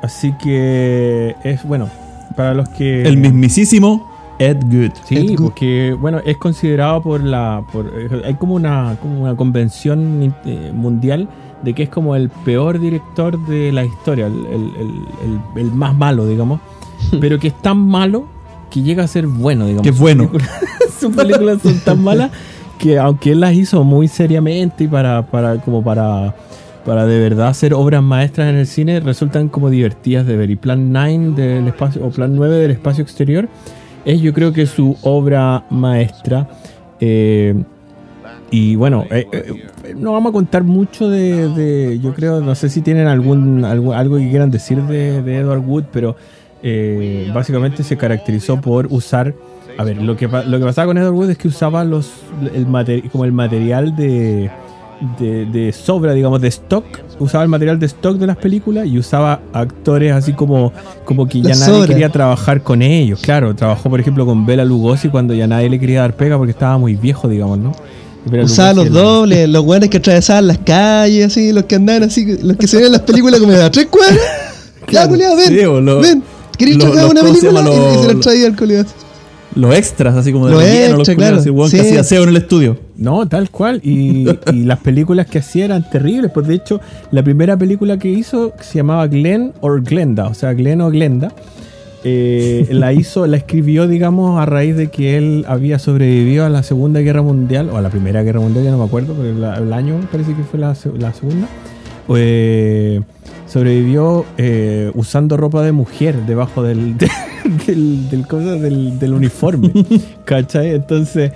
Así que es bueno, para los que El mismísimo Ed Good. Sí, Ed porque bueno, es considerado por la por eh, hay como una como una convención eh, mundial de que es como el peor director de la historia, el, el- el- el- el más malo, digamos, [laughs] pero que es tan malo que llega a ser bueno, digamos. Que es bueno. [laughs] Sus películas son tan malas que aunque él las hizo muy seriamente y para, para como para para de verdad hacer obras maestras en el cine resultan como divertidas de ver y Plan 9 del espacio o Plan 9 del espacio exterior es yo creo que su obra maestra eh, y bueno eh, eh, no vamos a contar mucho de, de- yo creo no sé si tienen algún, algo, algo que quieran decir de, Edward Wood pero eh, básicamente se caracterizó por usar a ver lo que lo que pasaba con Edward Wood es que usaba los el materi- como el material de de, de sobra, digamos, de stock. Usaba el material de stock de las películas y usaba actores así como, como que ya La nadie sobra. quería trabajar con ellos. Claro, trabajó, por ejemplo, con Bela Lugosi cuando ya nadie le quería dar pega porque estaba muy viejo, digamos, ¿no? Usaba los dobles, los weones que atravesaban las calles, así, los que andaban así, los que se ven en las películas como de tres cuadras. [laughs] Ya, Claro, culiado, ven. sí, ven. ¿Queréis los- una ¿cómo se película? llama? Y- y, se Lo- los traía al culiado. Los extras, así como de Los relleno, los claro. así, weón, que hacía aseo en el estudio. No, tal cual. Y, y las películas que hacía eran terribles. Pues de hecho, la primera película que hizo se llamaba Glenn or Glenda, o sea, Glenn o Glenda. eh, la hizo, la escribió, digamos, a raíz de que él había sobrevivido a la Segunda Guerra Mundial, o a la Primera Guerra Mundial, ya no me acuerdo, pero la- el año parece que fue la, se- la segunda. Eh, sobrevivió eh, usando ropa de mujer debajo del, [laughs] del, del, cosa- del, del uniforme. [laughs] ¿Cachai? Entonces,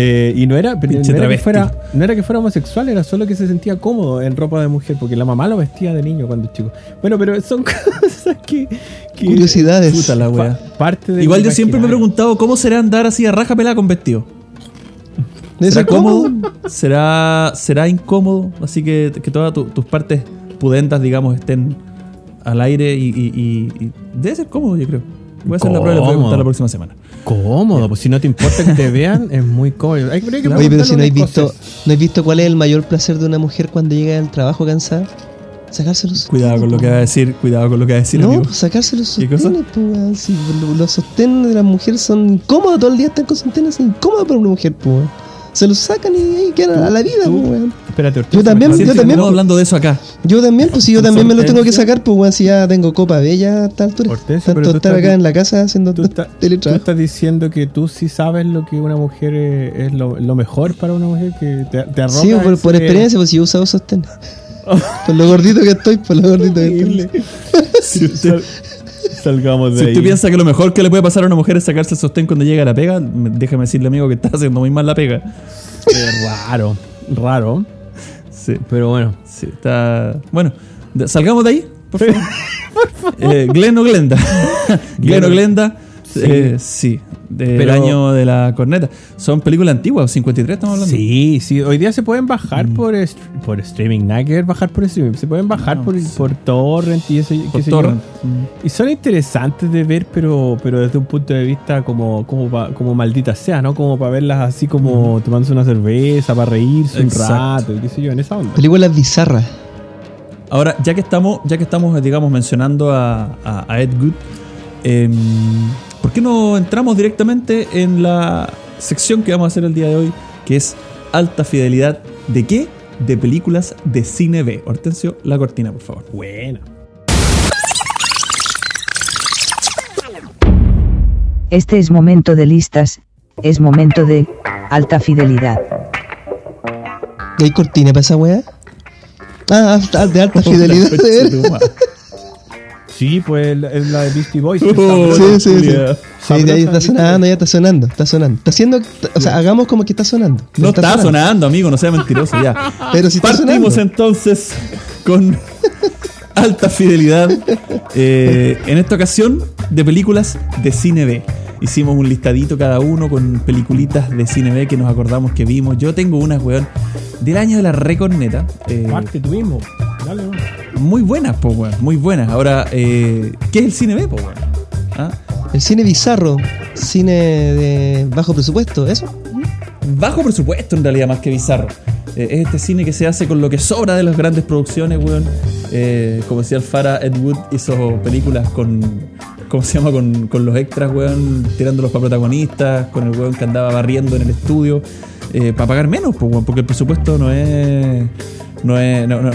eh, y no era, no era, que fuera, no era que fuera homosexual, era solo que se sentía cómodo en ropa de mujer, porque la mamá lo vestía de niño cuando chico. Bueno, pero son [laughs] cosas que. que- Curiosidades. Puta la wea. pa- parte de Igual yo siempre me he preguntado cómo será andar así a raja pelada con vestido. ¿Será ser cómodo? ¿Será, ¿Será incómodo? Así que, que todas tu- tus partes pudentas, digamos, estén al aire y, y- y- y debe ser cómodo, yo creo. Voy a hacer la prueba y les voy a contar la próxima semana. Cómodo, pues si no te importa que te [laughs] vean, es muy cómodo. Hay, hay que Oye, pero si no has visto, no has visto cuál es el mayor placer de una mujer cuando llega al trabajo cansada, sacarse los Cuidado con lo que va a decir, cuidado con lo que va a decir, no, amigo. pues sacarse los ¿Qué cosa? sostenes, pues, los sostenes de las mujeres son incómodos, todo el día están con sostenes, son incómodos para una mujer, pues. Se los sacan y ahí quedan a la vida, pues, weón. espérate, Hortensia, Yo también, yo también. Estamos hablando de eso acá. Yo también, pues si yo también me lo tengo que sacar, pues weón, si ya tengo copa bella a esta altura. Hortensia, pero Tanto tú estar estás- acá en la casa haciendo Tú, estás- [laughs] tú estás diciendo que tú sí sabes lo que una mujer es, es lo, lo mejor para una mujer que te, te arroja Sí, por, experiencia, pues si yo he usado sostén. [laughs] por lo gordito que estoy, por lo gordito que [laughs] estoy. Si usted- Salgamos de Si ahí. usted piensa que lo mejor que le puede pasar a una mujer es sacarse el sostén cuando llega a la pega, me- déjame decirle, amigo, que está haciendo muy mal la pega. Es raro, raro. Sí, Pero bueno. sí, está. Bueno, salgamos de ahí, [laughs] por favor. Eh, Glenn o Glenda. [laughs] Glenn o Glenda. Sí. eh, sí, del Pero- año de la corneta. Son películas antiguas, 53 estamos hablando. Sí, sí. Hoy día se pueden bajar por, est- por streaming. Nada que ver bajar por streaming. Se pueden bajar No, por, sí. por torrent y eso. Por qué sé yo. torrent. Mm. Y son interesantes de ver, pero, pero desde un punto de vista como, como, pa- como maldita sea, ¿no? Como para verlas así como tomándose una cerveza, para reírse Exacto. un rato, y qué sé yo, en esa onda. Películas bizarras. Ahora, ya que estamos, ya que estamos, digamos, mencionando a, a- a Ed Good, em, ¿por qué no entramos directamente en la sección que vamos a hacer el día de hoy, que es alta fidelidad de qué? De películas de cine B. Hortensio, la cortina, por favor. Bueno. Este es momento de listas, es momento de alta fidelidad. ¿Y hay cortina para esa weá? Ah, alta- de alta [laughs] fidelidad. Sí, pues la- es la de Beastie Boys. Oh, [laughs] Sí, sí, sí. Sí, de ahí está sonando, ya está sonando, está sonando. Está haciendo, o sea, hagamos como que está sonando. No está sonando, amigo, no sea mentiroso ya. [laughs] Pero si está Partimos sonando. entonces con [laughs] alta fidelidad. eh, en esta ocasión, de películas de cine B. Hicimos un listadito cada uno con peliculitas de cine B que nos acordamos que vimos. Yo tengo unas, weón, del año de la recorneta. eh, Parte weón. Muy buenas, po, weón, muy buenas. Ahora, eh, ¿qué es el cine B, po, weón? ¿Ah? El cine bizarro, cine de bajo presupuesto, ¿eso? Bajo presupuesto en realidad, más que bizarro. Eh, es este cine que se hace con lo que sobra de las grandes producciones, weón. Eh, como decía Alfara, Ed Wood hizo películas con. ¿Cómo se llama? Con, con los extras, weón, tirándolos para protagonistas, con el weón que andaba barriendo en el estudio, para pagar menos, porque el presupuesto no es. No es, no, no,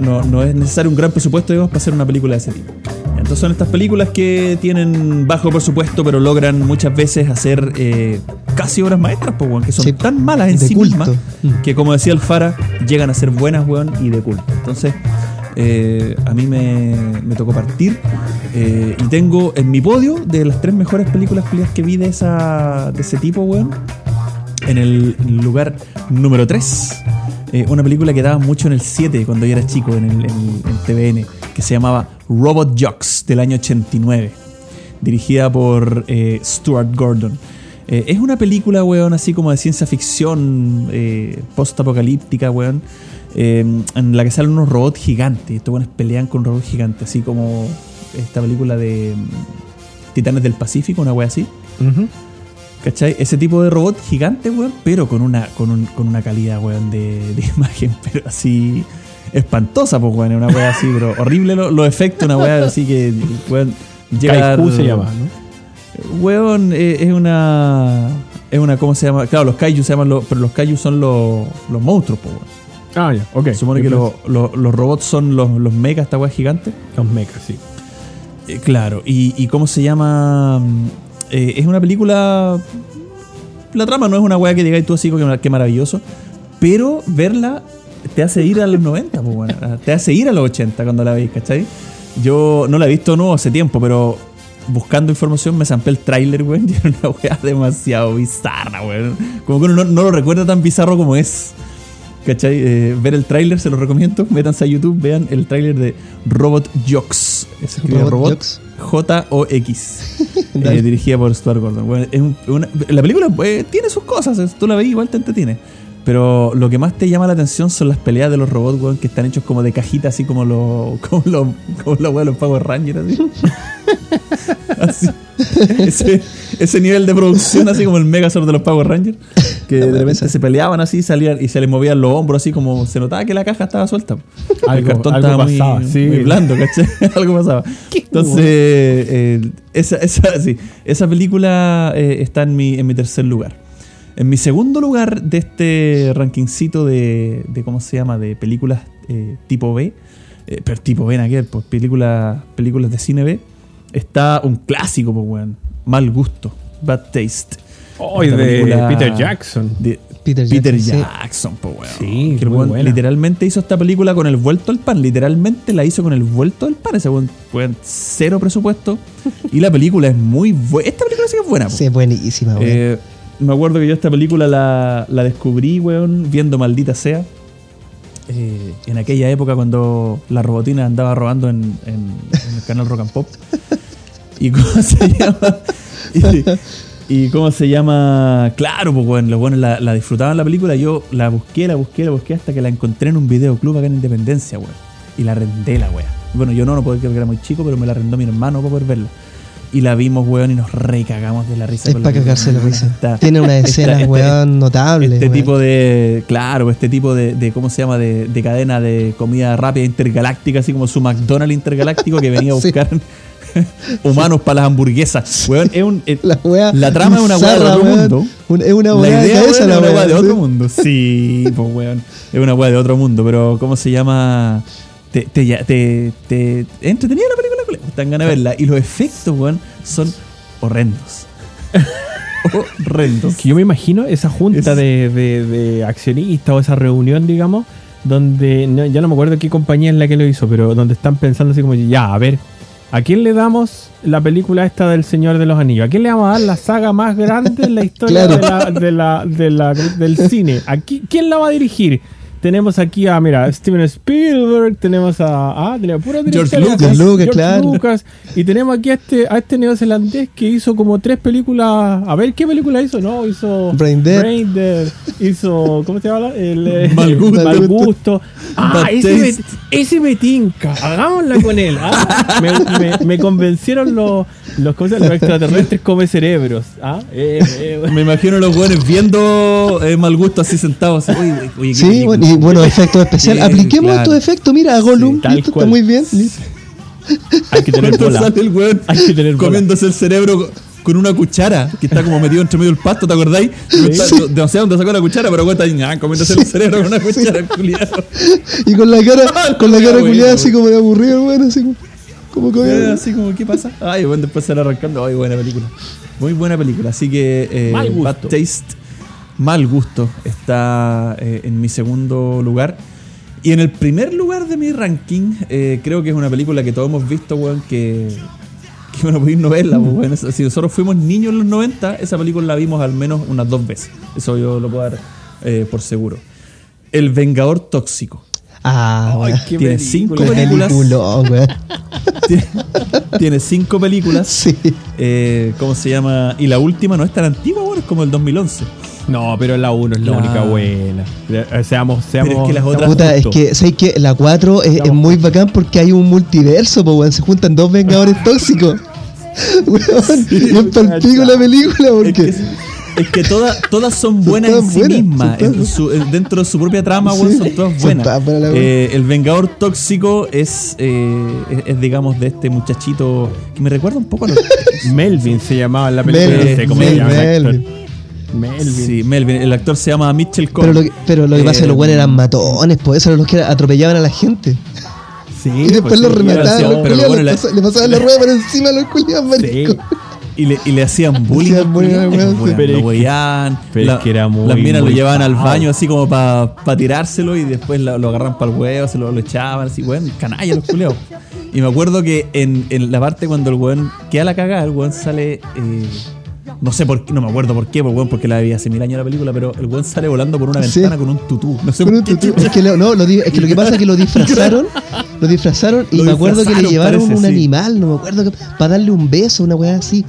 no, no, es necesario un gran presupuesto, digamos, para hacer una película de ese tipo. Entonces son estas películas que tienen bajo presupuesto, pero logran muchas veces hacer eh, casi obras maestras, pues, weón, que son Sí, tan malas en sí culto. mismas Mm. que, como decía el Fara, llegan a ser buenas, weón, y de culto. Entonces, eh, a mí me, me tocó partir eh, y tengo en mi podio de las tres mejores películas que vi de, esa, de ese tipo, weón, en el lugar número 3. una película que daba mucho en el 7 cuando yo era chico en el TVN, que se llamaba Robot Jocks del año 89, dirigida por eh, Stuart Gordon. Eh, es una película, weón, así como de ciencia ficción eh, post-apocalíptica, weón, eh, en la que salen unos robots gigantes. Estos weones pelean con robots gigantes, así como esta película de mm, Titanes del Pacífico, una wea así. Ujú. ¿Cachai? Ese tipo de robot gigante, weón, pero con una, con un- con una calidad, weón, de, de [laughs] imagen, pero así espantosa, pues, weón, una weá así, pero horrible lo- los efectos, una weá así que, weón, llega Kaiku se llama, ¿no? Weón, eh, es una. Es una, ¿cómo se llama? Claro, los kaiju se llaman los. Pero los kaiju son los, los monstruos, pues, weón. Ah, ya, ok. Se supone que los, los- los robots son los, los mega, esta weá gigante. Los mechas, sí. Eh, claro, y, y cómo se llama. Eh, es una película. La trama no es una weá que digáis tú así, que, que maravilloso. Pero verla te hace ir a los 90, pues, bueno, te hace ir a los 80 cuando la veis, ¿cachai? Yo no la he visto no hace tiempo, pero buscando información me zampé el tráiler, weón, [laughs] y era una weá demasiado bizarra, weón. Como que uno no, no lo recuerda tan bizarro como es. ¿Cachai? Eh, ver el tráiler se lo recomiendo. Métanse a YouTube, vean el tráiler de Robot Jocks. Escribe Robot. J-O-X. [laughs] Eh, dirigida por Stuart Gordon. Bueno, es un- una- la película eh, tiene sus cosas. es- Tú la ves igual te entretiene. Pero lo que más te llama la atención son las peleas de los robots, weón, que están hechos como de cajita, así como los [laughs] como los como los, weón, los Power Rangers, así. [laughs] Así. Ese, ese nivel de producción, así como el Megazord de los Power Rangers, que de repente se peleaban así salían y se les movían los hombros, así como se notaba que la caja estaba suelta. el Algo- cartón algo estaba muy, pasaba, sí. muy blando, ¿cachai? [laughs] algo pasaba. Entonces, eh, esa, esa, sí, esa película eh, está en mi, en mi tercer lugar. En mi segundo lugar de este rankingcito de, de ¿cómo se llama? De películas eh, tipo B, eh, pero tipo B en aquel, pues películas, películas de cine B, está un clásico, pues weón, Mal Gusto, Bad Taste. Hoy Esta de Peter Jackson. de Peter Peter Jackson, pues weón. Sí, Que muy weón buena. literalmente hizo esta película con el vuelto al pan, literalmente la hizo con el vuelto al pan, ese weón, weón, cero presupuesto. y la película es muy buena. Esta película sí que es buena, po. Sí, es buenísima, weón. Eh, me acuerdo que yo esta película la, la descubrí, weón, viendo Maldita Sea. Eh, en aquella época cuando la robotina andaba robando en, en- en el canal Rock and Pop. ¿Y cómo [laughs] se llama? Y, y cómo se llama? Claro, pues weón, los buenos la, la disfrutaban la película. Yo la busqué, la busqué, la busqué hasta que la encontré en un videoclub acá en Independencia, weón. Y la arrendé la weá. Bueno, yo no, no puedo creer que era muy chico, pero me la arrendó mi hermano para poder verla. Y la vimos, weón, y nos recagamos de la risa. es para cagarse la risa. Está- Tiene una está- escena, este- weón, notable. Este weón. tipo de, claro, este tipo de, de ¿cómo se llama? De, de cadena de comida rápida intergaláctica, así como su McDonald's intergaláctico que venía a [laughs] buscar [laughs] humanos para las hamburguesas. Weón, es un, es- La, weá la trama es una weá de otro weón. mundo. Un- es una la weá de es una de otro mundo. Sí, pues weón. Es una weá de otro mundo, pero ¿cómo se llama? Te, te, te, te- es entretenida la película, Te dan ganas de verla. Y los efectos, weón, son horrendos. [laughs] horrendos. Que yo me imagino esa junta Es- de, de- de accionistas o esa reunión, digamos, donde no- ya no me acuerdo qué compañía es la que lo hizo, pero donde están pensando así como, ya, a ver, ¿a quién le damos la película esta del Señor de los Anillos? ¿A quién le vamos a dar la saga más grande en la historia Claro. de la- de la- de la- del cine? ¿A qui- ¿Quién la va a dirigir? Tenemos aquí a, mira, Steven Spielberg, tenemos a, ah, tenemos George Lucas. Lucas, George claro. Lucas, y tenemos aquí a este, a este neozelandés que hizo como tres películas. A ver, ¿qué película hizo? No, hizo Brain Dead. Brain Dead, hizo, ¿cómo se llama? El, eh, [laughs] Mal Gusto. Mal Gusto. Ah, ese me, ese me tinca. Hagámosla con él. Ah, me, me- me convencieron los, los, ¿cómo se llama? los extraterrestres come cerebros. Ah, eh, eh, [laughs] Me imagino los buenos viendo eh, mal gusto así sentados. Oye, oye, qué Sí, bueno, y buenos [laughs] efectos especiales. Sí, Apliquemos claro. estos efectos, mira, a Gollum. listo, cual. está muy bien. listo. hay que tener bola. sale el weón Hay que tener bola. comiéndose el cerebro co- con una cuchara que está como metido entre medio del pasto, ¿te acordáis? No, está- no- no sé dónde sacó la cuchara, pero ahí, ah, comiéndose el cerebro con una cuchara, culiado. Y con la cara, con la cara culiada así como de aburrido, bueno, así como, como Eh. Así como, ¿qué pasa? Ay, bueno, después sale arrancando. Ay, buena película. Muy buena película. Así que eh. Bad Taste, Mal Gusto, está eh, en mi segundo lugar. Y en el primer lugar de mi ranking, eh, creo que es una película que todos hemos visto, weón, que, que bueno, podéis no verla, pues, weón. Si nosotros fuimos niños en los 90, esa película la vimos al menos unas dos veces. Eso yo lo puedo dar eh, por seguro. El Vengador Tóxico. Ah, Ay, qué Tiene película. cinco películas. Tiene, tiene cinco películas. Sí. Eh, ¿Cómo se llama? Y la última no es tan antigua, bueno, es como el 2011. No, pero la 1 es la La- única buena. Eh, Seamos, seamos. Pero es que las otras- Puta, es que, ¿sabes qué? La 4 es, es muy bacán porque hay un multiverso, weón. Se juntan dos vengadores [laughs] tóxicos. [laughs] Weón, y es palpico la película Es porque. que, es que todas, todas son buenas en todas sí buenas, mismas. son En su- en- dentro de su propia trama, Sí, weón, son todas son buenas. la weón. Eh, el Vengador Tóxico es, eh, es, es, digamos, de este muchachito que me recuerda un poco a los. [laughs] Melvin se llamaba en la película. Melvin, no sé cómo Melvin, se llama. Melvin. Melvin. Sí, Melvin. El actor se llama Mitchell Pero lo, Cohen. que, pero lo que pasa es que los Eh, weones eran matones, pues eso eran los que atropellaban a la gente. Sí, Y después pues, los sí, remataban, hacían- los pero culiados, bueno, le, la- pasa- le pasaban la rueda por encima a los culiados, Sí. marico. Y le, y le hacían bullying. hacían al bullying sí. Pero lo es que- weían, pero es que era muy, Las minas lo llevaban al baño así como para tirárselo y después lo, lo agarran para el huevo, se lo, lo echaban así, weón, canalla los culeos. Y me acuerdo que en, en la parte cuando el weón queda la cagada, el weón sale. eh, no sé por qué, no me acuerdo por qué, pues, weón, porque la vi hace mil años la película, pero el weón sale volando por una Sí. ventana con un tutú. No sé Con por un qué. tutú. Es que, lo, no, lo es que lo que pasa es que lo [laughs] disfrazaron, lo disfrazaron y Lo me acuerdo que le llevaron parece, un sí. animal, no me acuerdo, que, para darle un beso, una weá así.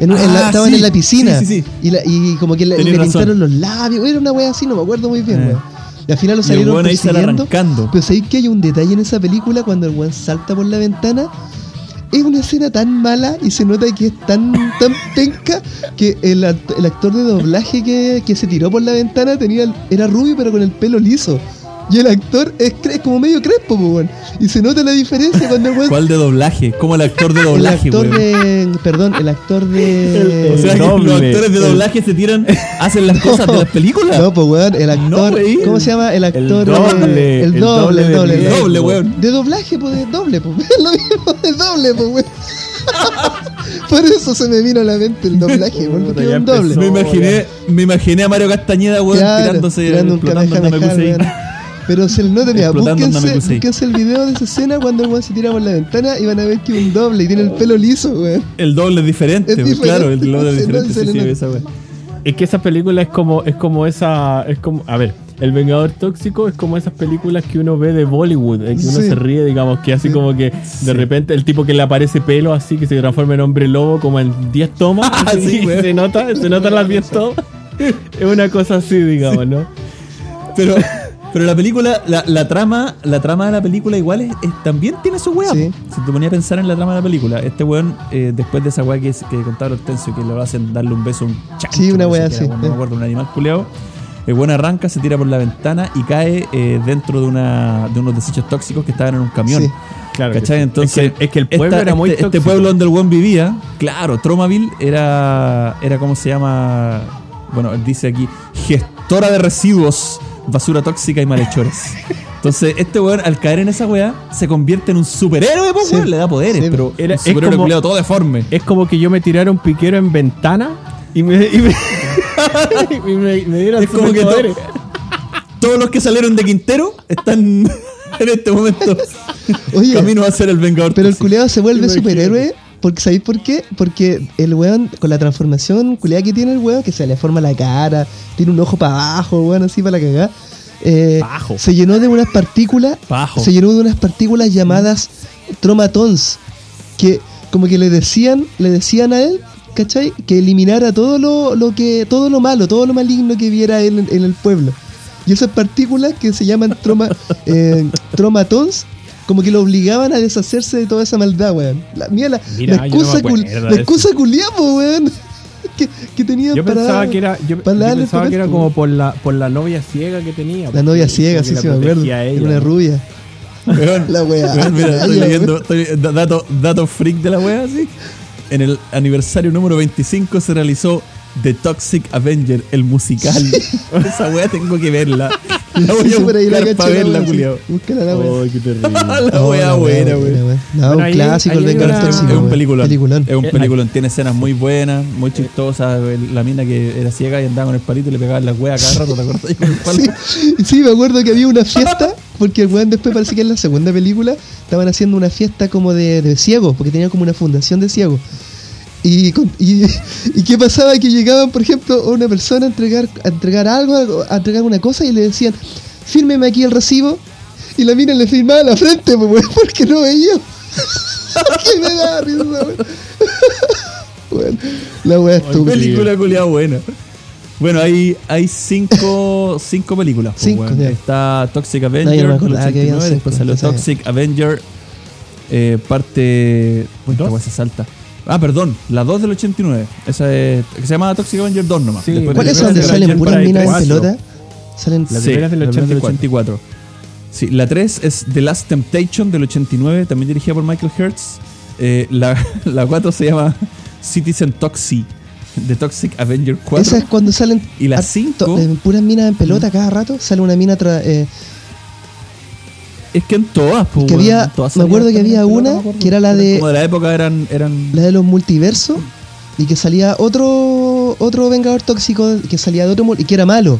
En en la- Ah, estaban sí, en la piscina sí, sí, sí. Y, la- y como que le, pintaron los labios, era una weá así, no me acuerdo muy bien, Eh. weón. Y al final lo salieron persiguiendo. Pero sabéis que hay un detalle en esa película cuando el weón salta por la ventana. Es una escena tan mala y se nota que es tan, tan penca que el, el actor de doblaje que, que se tiró por la ventana tenía era rubio pero con el pelo liso. Y el actor es, cre- es como medio crespo, po, weón. Y se nota la diferencia cuando el weón. ¿Cuál de doblaje? Como el actor de [laughs] El doblaje, actor weón. de. Perdón, el actor de. O sea, que los doble. actores de El- doblaje se tiran, hacen las cosas de las [laughs] películas. No, pues weón, el actor. güey. ¿Cómo se llama? El actor. doble, eh, el el doble, doble el doble. El riesgo. doble, weón. De doblaje, pues de doble, pues. [laughs] Es lo mismo de doble, pues, weón. Por eso se me vino a la mente el doblaje, weón, porque un doble. Me No, imaginé, me imaginé a Mario Castañeda, weón, Claro, tirándose, tirando un explotando el. Pero se le nota, mira, búsquense, el video de esa escena cuando el weón se tira por la ventana y van a ver que un doble y tiene el pelo liso, weón. El doble es diferente, Es weón, diferente, claro, el doble es diferente. Sí, sí, esa weón. Es que esa película es como, es como esa, es como, a ver, El Vengador Tóxico es como esas películas que uno ve de Bollywood, en que uno Sí. se ríe, digamos, que así como que de repente el tipo que le aparece pelo así, que se transforma en hombre lobo como en 10 tomas, [laughs] Ah, así, sí, se nota, se notan las 10 tomas. [laughs] Es una cosa así, digamos, ¿no? Pero, pero la película, la, la trama, la trama de la película igual es, es- también tiene su weá. Sí. Si te ponía a pensar en la trama de la película, este weón, eh, después de esa weá que, es- que contaba Hortensio, que le hacen darle un beso a un chancho. Sí, una weá que así, No me acuerdo, un animal culeado. El weón arranca, se tira por la ventana y cae eh, dentro de, una, de unos desechos tóxicos que estaban en un camión. Sí. Claro. que ¿Cachai? sí. Entonces, es que, es que el pueblo esta- era muy este, este pueblo donde el buen vivía, claro, Tromaville era, era como se llama, bueno, dice aquí, gestora de residuos, basura tóxica y malhechores. Entonces, este weón, al caer en esa weá, se convierte en un superhéroe, pues, Sí. weón, le da poderes, Sí. pero Era- un es superhéroe como- culiao todo deforme. Es como que yo me tirara un piquero en ventana y me, y me, [laughs] y me, me dieran Es como que to-. Todos los que salieron de Quintero están [laughs] en este momento Oye, camino a ser el Vengador. pero el culeado se vuelve superhéroe. Porque, ¿sabéis por qué? Porque el weón, con la transformación culeada que tiene el weón, que se le forma la cara, tiene un ojo para abajo, weón, así para la cagada. eh, se llenó de unas partículas se llenó de unas partículas llamadas tromatons que como que le decían le decían a él ¿cachai? que eliminara todo lo, lo que todo lo malo todo lo maligno que viera él en, en el pueblo y esas partículas que se llaman troma, [laughs] eh, tromatons como que lo obligaban a deshacerse de toda esa maldad, weón. La, mira, la, Mira, no excusa, cul- acuerdo la excusa weón. [laughs] que, que tenía Yo para pensaba dar- que era, yo, para yo darle pensaba que era como po. por la, por la novia ciega que tenía. La novia ciega, sí, la sí, me acuerdo. Era una ¿no? rubia. Weón, [laughs] La wea. weón, mira, estoy [laughs] leyendo estoy- dato, dato freak de la wea, así. En el aniversario número 25 se realizó The Toxic Avenger, el musical. Esa wea tengo que verla. La voy a ahí la para la verla, wea, culiao. Búscala la wea. Ay, qué terrible. [laughs] La wea buena, wey. No, un clásico una- Tóxico. Es un peliculón. Es un Eh, peliculón. Tiene escenas muy buenas, muy chistosas. La mina que era ciega y andaba con el palito y le pegaba las weas cada rato, ¿te acuerdas? Y [laughs] con el palo. Sí, sí, me acuerdo que había una fiesta, porque el weón después parece que en la segunda película estaban haciendo una fiesta como de, de ciegos, porque tenían como una fundación de ciegos. Y, y, y qué pasaba que llegaban, por ejemplo, una persona a entregar, a entregar algo, a entregar una cosa y le decían, fírmeme aquí el recibo. Y la mina le firmaba la frente, pues, porque no veía. [laughs] que me daba risa. Bueno, [laughs] la weá estúpida. Película culiada buena. Bueno, hay, hay cinco, cinco películas. po, Cinco. Está Toxic Avenger, no me del acordaba que habían 89, después cinco, salió entonces- Toxic Avenger, eh, parte... Se salta. Ah, perdón, la 2 del 89. Esa es, que se llama Toxic Avenger 2 nomás. Sí, ¿Cuál de es donde salen puras minas en pelota? Salen La Sí, primera es del la primera 84. Sí, la 3 es The Last Temptation del 89, también dirigida por Michael Hertz. Eh, la, [laughs] la 4 se llama Citizen Toxi, The Toxic Avenger 4. Esa es cuando salen Y la a- cinco- to- eh, puras minas en pelota cada rato. Sale una mina tra- eh, Es que en todas, pues, que había, todas me acuerdo que había una no que era la de Como de la época eran. eran la de los multiversos y que salía otro otro vengador tóxico que salía de otro y que era malo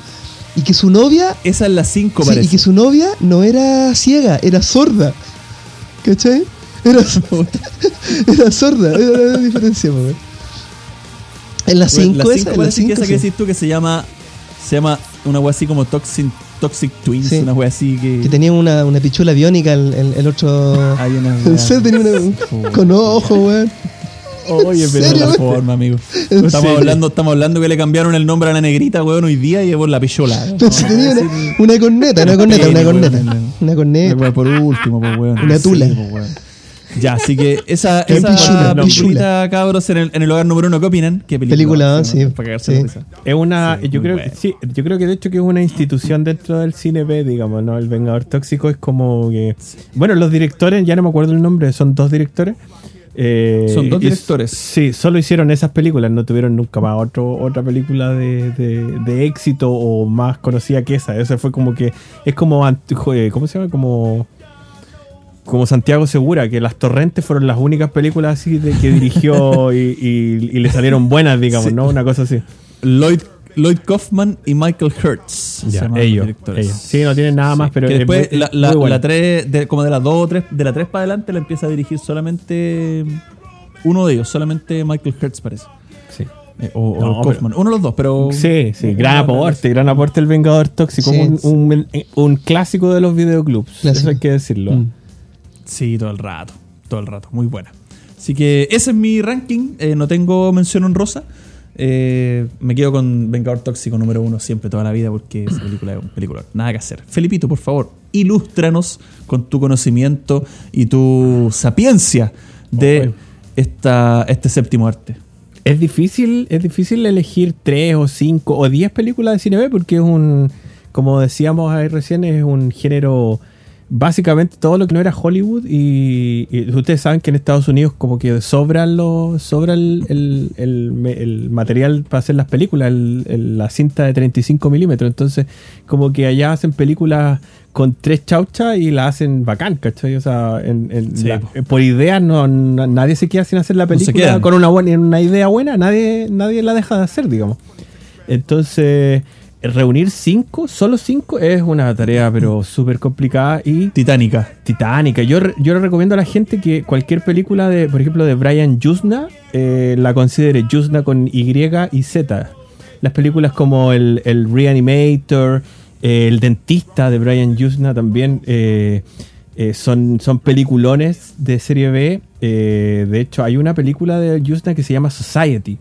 y que su novia esa es la 5, sí, parece. y que su novia no era ciega, era sorda. ¿Cachai? Era, [laughs] era sorda, era la diferencia, weón. En la Bueno, 5 la esa, 5 en la parece que 5 esa que decís tú que se llama. Se llama una wea así como Toxic, Toxic Twins, Sí. una wea así que. que tenía una, una pichula biónica el, el, el otro Hay una wea- ser tenía una, un- con ojo, weón. Oye, ¿En pero otra forma, amigo. ¿En Estamos serio? hablando, estamos hablando que le cambiaron el nombre a la negrita, weón, hoy día y es por la pichola. [laughs] Si tenía una, una corneta, una corneta, una corneta. weón. Una corneta. Por último, pues, weón. Una Sí, tula. pues, weón. Ya, así que esa, [laughs] esa pichula, cabros, en el, en el hogar número uno, ¿qué opinan? ¿Qué película? Película, sí, Para cagarse la sí. risa. Es una, Sí, yo creo, sí, yo creo que de hecho que es una institución dentro del cine B, digamos, ¿no? El Vengador Tóxico es como que, bueno, los directores, ya no me acuerdo el nombre, son dos directores. eh, Son dos y- directores. Sí, solo hicieron esas películas, no tuvieron nunca más otro, otra película de, de- de éxito o más conocida que esa. Esa fue como que, es como, joder, ¿cómo se llama? Como como Santiago Segura, que Las Torrentes fueron las únicas películas así de que dirigió [laughs] y, y- y le salieron buenas, digamos, Sí. ¿no? Una cosa así. Lloyd, Lloyd Kaufman y Michael Hertz. Ya, ellos, directores. ellos. Sí, no tienen nada más, pero que después la, es la, muy buena. la tres, de, como de las 2 o 3, de la 3 para adelante la empieza a dirigir solamente uno de ellos, solamente Michael Hertz parece. Sí. Eh, o, o No, Kaufman, uno de los dos, pero... Sí, sí, gran dos. aporte, gran aporte el Vengador Tóxico, Sí, un, sí. un- un clásico de los videoclubs, Clásico. eso hay que decirlo. Mm. Sí, todo el rato, todo el rato, muy buena. Así que ese es mi ranking, eh, no tengo mención honrosa. Eh, me quedo con Vengador Tóxico número uno siempre, toda la vida, porque esa película es una película. Nada que hacer. Felipito, por favor, ilústranos con tu conocimiento y tu sapiencia de esta, este séptimo arte. Es difícil, es difícil elegir tres o cinco o diez películas de cine B porque es un, como decíamos ahí recién, es un género básicamente todo lo que no era Hollywood y, y ustedes saben que en Estados Unidos como que sobra lo, sobra el, el- el me- el material para hacer las películas, el- el- la cinta de 35 milímetros, entonces como que allá hacen películas con tres chauchas y la hacen bacán, ¿cachai? O sea, en- en Sí, la- po. por idea no, na- nadie se queda sin hacer la película con una buena una idea buena, nadie, nadie la deja de hacer, digamos. Entonces, reunir cinco, solo cinco, es una tarea pero súper complicada y Titánica. titánica. Yo, yo le recomiendo a la gente que cualquier película de, por ejemplo, de Brian Yuzna, eh, la considere Yuzna con Y y Z. Las películas como el, el Reanimator, eh, el Dentista de Brian Yuzna también eh, son, son peliculones de serie B. De hecho, hay una película de Yuzna que se llama Society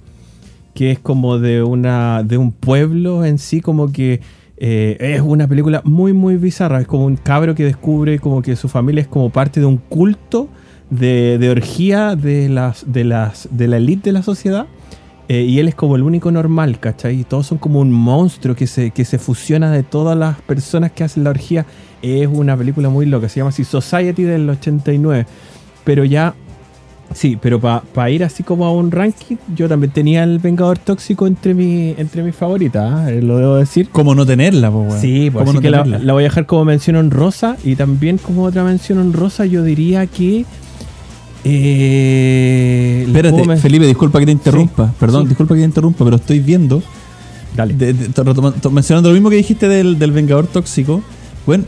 que es como de una de un pueblo en sí como que eh, es una película muy muy bizarra. Es como un cabro que descubre como que su familia es como parte de un culto de, de orgía de las de las de la élite de la sociedad eh, y él es como el único normal ¿cachai? y todos son como un monstruo que se, que se fusiona de todas las personas que hacen la orgía. Es una película muy loca se llama así Society del 89 pero ya Sí, pero para ir así como a un ranking, yo también tenía el Vengador Tóxico entre, mi, entre mis favoritas, ¿eh? lo debo decir. ¿Cómo no tenerla, po, weón? Sí, pues, ¿Cómo así no que la, tenerla? la voy a dejar como mención honrosa y también como otra mención honrosa yo diría que... Eh, Espérate, Felipe, disculpa que te interrumpa. Perdón, sí. disculpa que te interrumpa, pero estoy viendo Dale. de- de- to- retoma- to- mencionando lo mismo que dijiste del, del Vengador Tóxico, bueno,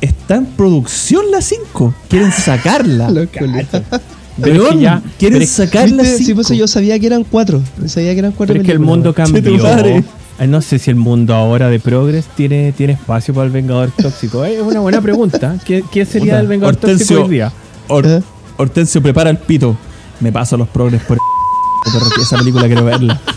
está en producción la 5. Quieren sacarla. [laughs] Pero es que ya- quieren sacar la ¿Viste? Sí, 5. pues yo sabía que eran cuatro. Sabía que eran cuatro Pero es que el mundo [laughs] cambió. No sé si el mundo ahora de Progress tiene, tiene espacio para el Vengador Tóxico. Eh, Es una buena pregunta. ¿Qué, qué sería Puta, el Vengador Hortensio. Tóxico hoy día? Hor- ¿Eh? Hortensio, prepara el pito. Me paso los progres por [laughs] el esa película quiero verla. [laughs]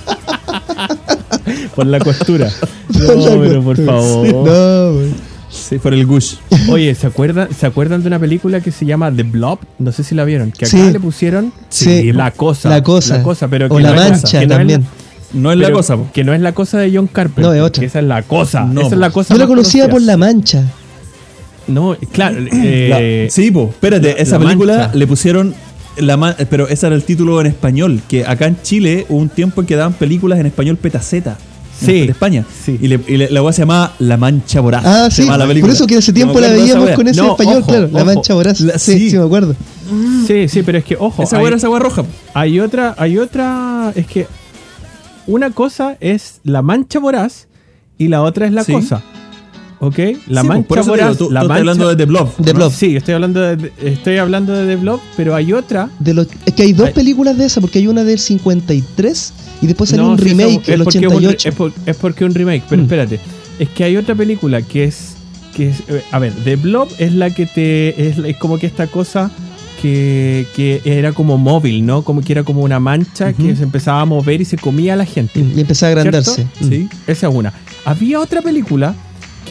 Por la costura. No, pero por favor. No. Sí, por el gush. [laughs] Oye, ¿se acuerdan, ¿se acuerdan de una película que se llama The Blob? No sé si la vieron. Que acá Sí. le pusieron Sí. la cosa. La cosa. La cosa, pero O que la no es mancha que no es también. No es la cosa, po. Que no es la cosa de John Carpenter. No, es otra. que esa es la cosa. No, esa es la cosa Yo la conocía por. La Mancha. No, claro. eh, La- sí, po, espérate, la- esa La película Mancha. le pusieron la pero ese era el título en español, que acá en Chile hubo un tiempo en que daban películas en español petaceta. Sí, De España. sí. Y, le- y le- la weá se llamaba La Mancha Voraz. Ah, sí. la Por eso que hace tiempo la veíamos con ese No, español, ojo, claro. La. Mancha Voraz. La- sí, sí. sí, me acuerdo. Sí, sí, pero es que, ojo, Esa weá era esa weá roja. hay otra, hay otra, es que una cosa es la mancha voraz y la otra es la Sí. cosa. ¿Ok? La Sí, po, mancha por eso te digo, voraz, tú, tú la estás mancha... hablando de The Blob. The ¿no? Blob. Sí, estoy hablando de, estoy hablando de The Blob, pero hay otra... De los, es que hay dos películas de esa, porque hay una del 53 y después salió un sí, remake del porque es un re- 88. Es, por- es porque es un remake, pero Mm. espérate. Es que hay otra película que es... Que es eh, a ver, The Blob es la que te... Es, es como que esta cosa que, que era como móvil, ¿no? Como que era como una mancha que se empezaba a mover y se comía a la gente. Y empezó a agrandarse. ¿Cierto? Mm. Sí. Esa es una. Había otra película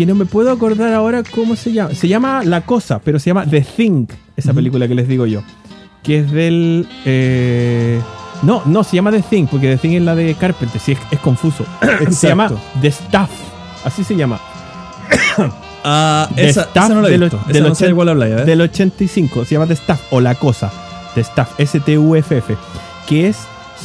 que no me puedo acordar ahora cómo se llama. Se llama La Cosa, pero se llama The Thing, esa película que les digo yo. que es del... eh, no, no, se llama The Thing, porque The Thing es la de Carpenter, sí, es, es confuso. [coughs] se llama The Staff, así se llama. [coughs] The esa, Staff esa no la he del visto. och- Esa del no sé de ochen- cuál habláis, ¿eh? Del 85, se llama The Staff, o La Cosa, The Staff, S-T-U-F-F, que es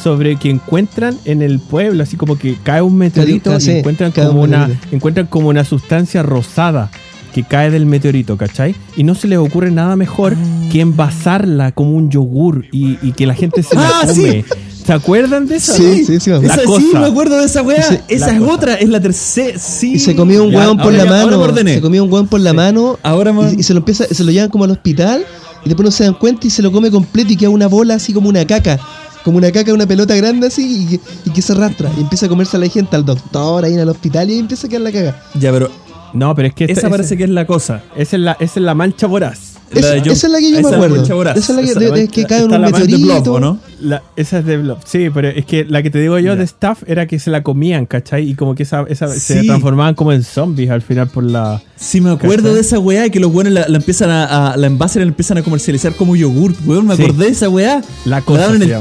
sobre que encuentran en el pueblo, así como que cae un meteorito y sí, encuentran cae un como, una, encuentran como una sustancia rosada que cae del meteorito, ¿cachai? Y no se les ocurre nada mejor Ah. que envasarla como un yogur y, y que la gente se la Ah, come. ¿Se acuerdan de eso? Sí, sí, sí. Esa sí, me acuerdo de esa weá. Esa es cosa. otra, es la tercera. Sí. Y se comió un hueón por ahora la mano. Se comió un hueón por la mano. Ahora y, y se lo empieza, se lo llevan como al hospital. Y después no se dan cuenta y se lo come completo y queda una bola así como una caca. Como una caca, una pelota grande así y que, y que se arrastra. Y empieza a comerse a la gente, al doctor, ahí en el hospital y ahí empieza a quedar la caga. Ya, pero No, pero es que esta- esa parece que es la cosa. esa es la, esa es la mancha voraz. Esa, de John- esa es la que yo esa me acuerdo. Esa es la que, Esa de- la de mancha- que cae en un la mancha de meteorito. Blob, ¿o no? La- esa es de Blob. Sí, pero es que la que te digo yo de Staff era que se la comían, ¿cachai? Y como que esa, esa se transformaban como en zombies al final por la. Sí, me acuerdo ¿Cachai? de esa weá y que los weones la, la empiezan a, a- la envasen y la empiezan a comercializar como yogurt, weón. Me Sí. acordé de esa weá. La La cosa. daban en el llama.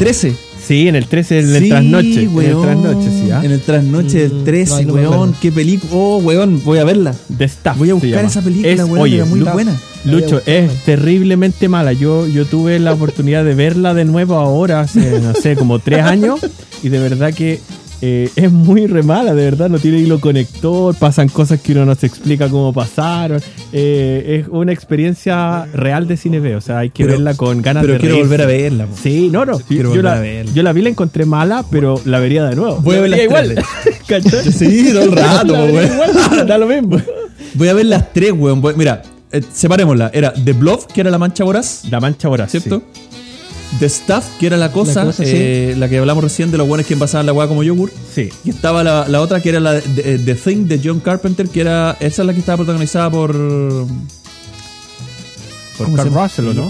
13. Sí, en el 13, en el Sí, trasnoche. En el trasnoche, sí, ¿ah? En el trasnoche del Mm, 13, no, ahí no me weón. Qué película. Oh, weón, voy a verla. Staff. Voy a buscar esa película, Es- weón, Oye, era muy buena. Lucho, es terriblemente mala. Yo, yo tuve la oportunidad de verla de nuevo ahora, hace, no sé, como tres años. Y de verdad que eh, es muy re mala, de verdad. No tiene hilo conector, pasan cosas que uno no se explica cómo pasaron. Eh, es una experiencia real de cine B. O sea, hay que Pero- verla con ganas Pero de quiero reírse. volver a verla. po. Sí, no, no. Quiero yo, la, verla. yo la vi, la encontré mala, pero la vería de nuevo. Voy a ver La las vería igual. [laughs] Sí, todo el [laughs] rato, igual, [laughs] Da lo mismo. Voy a ver las tres, weón. Mira, eh, separémosla. Era The Bluff, que era la mancha voraz, La mancha voraz. ¿cierto? The Stuff, que era la cosa, La cosa, eh, la que hablamos recién de los buenos que envasaban la weá como yogur. Sí. Y estaba la, la otra que era la de, de- The Thing de John Carpenter, que era. Esa es la que estaba protagonizada por. Por ¿cómo se Kurt llama? Russell, ¿o no?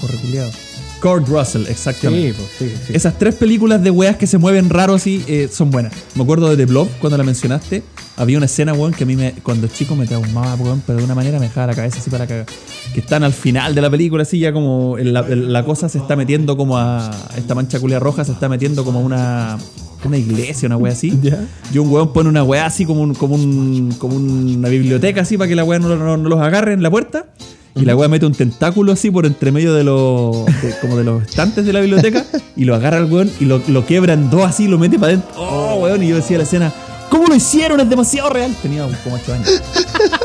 Kurt Russell, exactamente. Sí, pues, sí, sí. Esas tres películas de weas que se mueven raro así eh, son buenas. Me acuerdo de The Blob cuando la mencionaste. Había una escena, weón, que a mí me, cuando chico me traumaba, weón, pero de una manera me dejaba la cabeza así para cagar. Que están al final de la película, así ya como la, la cosa se está metiendo como a. Esta mancha culia roja se está metiendo como a una. Una iglesia, una wea así. [laughs] Y un weón pone una wea así como, un, como, un, como una biblioteca así para que la wea no, no- no los agarre en la puerta. Y la wea mete un tentáculo así por entre medio de los de- como de los estantes de la biblioteca y lo agarra al weón y lo, lo quiebra en dos así y lo mete para adentro. Oh, weón, y yo decía la escena, ¿cómo lo hicieron? Es demasiado real. Tenía como 8 años.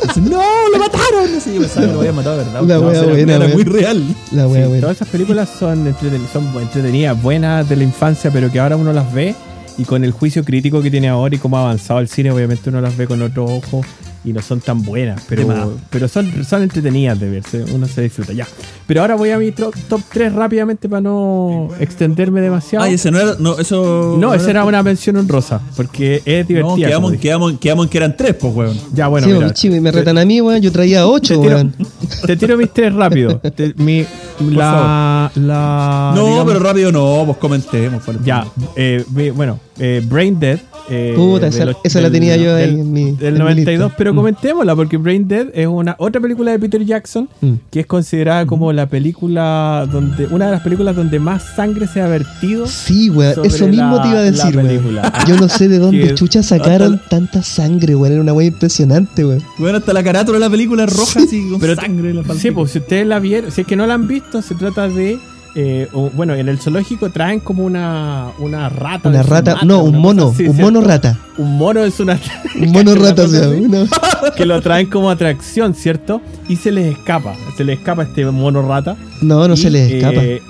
Dice, no, lo mataron. No sé, yo pensaba que lo habían matado verdad. La No, wea era, buena, era weón. muy real. La Sí. Todas esas películas son, entreten- son entretenidas, buenas de la infancia, pero que ahora uno las ve y con el juicio crítico que tiene ahora y cómo ha avanzado el cine, obviamente uno las ve con otro ojo y no son tan buenas, pero, pero son, son entretenidas de verse, uno se disfruta. Ya. Pero ahora voy a mi tro- top 3 rápidamente para no extenderme demasiado. Ay, ese no era, no, eso. no, esa era una mención honrosa, porque es No, divertida. quedamos, como dije. quedamos, quedamos en que eran tres, pues, weón. Ya, bueno, sí, mira, pues, chivo, y me retan a mí, weón. Yo traía ocho, te tiro, weón. [laughs] te tiro mis tres rápido. [laughs] Te- mi, la, la, no, digamos- pero rápido no, pues comentemos. por Ya, eh, bueno, eh, Brain Dead. eh, Puta, esa- los- esa la tenía yo ahí del- en mi- Del mi 92, lista. pero Mm. comentémosla porque Brain Dead es una otra película de Peter Jackson Mm. que es considerada como la película donde una de las películas donde más sangre se ha vertido. Sí, sobre Eso mismo la- te iba a decir, película. [laughs] Yo no sé de dónde [laughs] chucha sacaron tanta sangre, weón. Era una wea impresionante, weón. Bueno, hasta la carátula de la película es roja, así, con Pero- sangre en la Sí, palpita. pues si ustedes la vieron, si es que no la han visto, se trata de eh, o- bueno, en el zoológico traen como una, una rata. Una rata, mata, no, un mono, así, un ¿cierto? mono rata. Un mono es una. [laughs] Un mono [laughs] rata, o sea, una- [laughs] que lo traen como atracción, ¿cierto? Y se les escapa, se les escapa este mono rata. No, no Y, se les escapa. eh,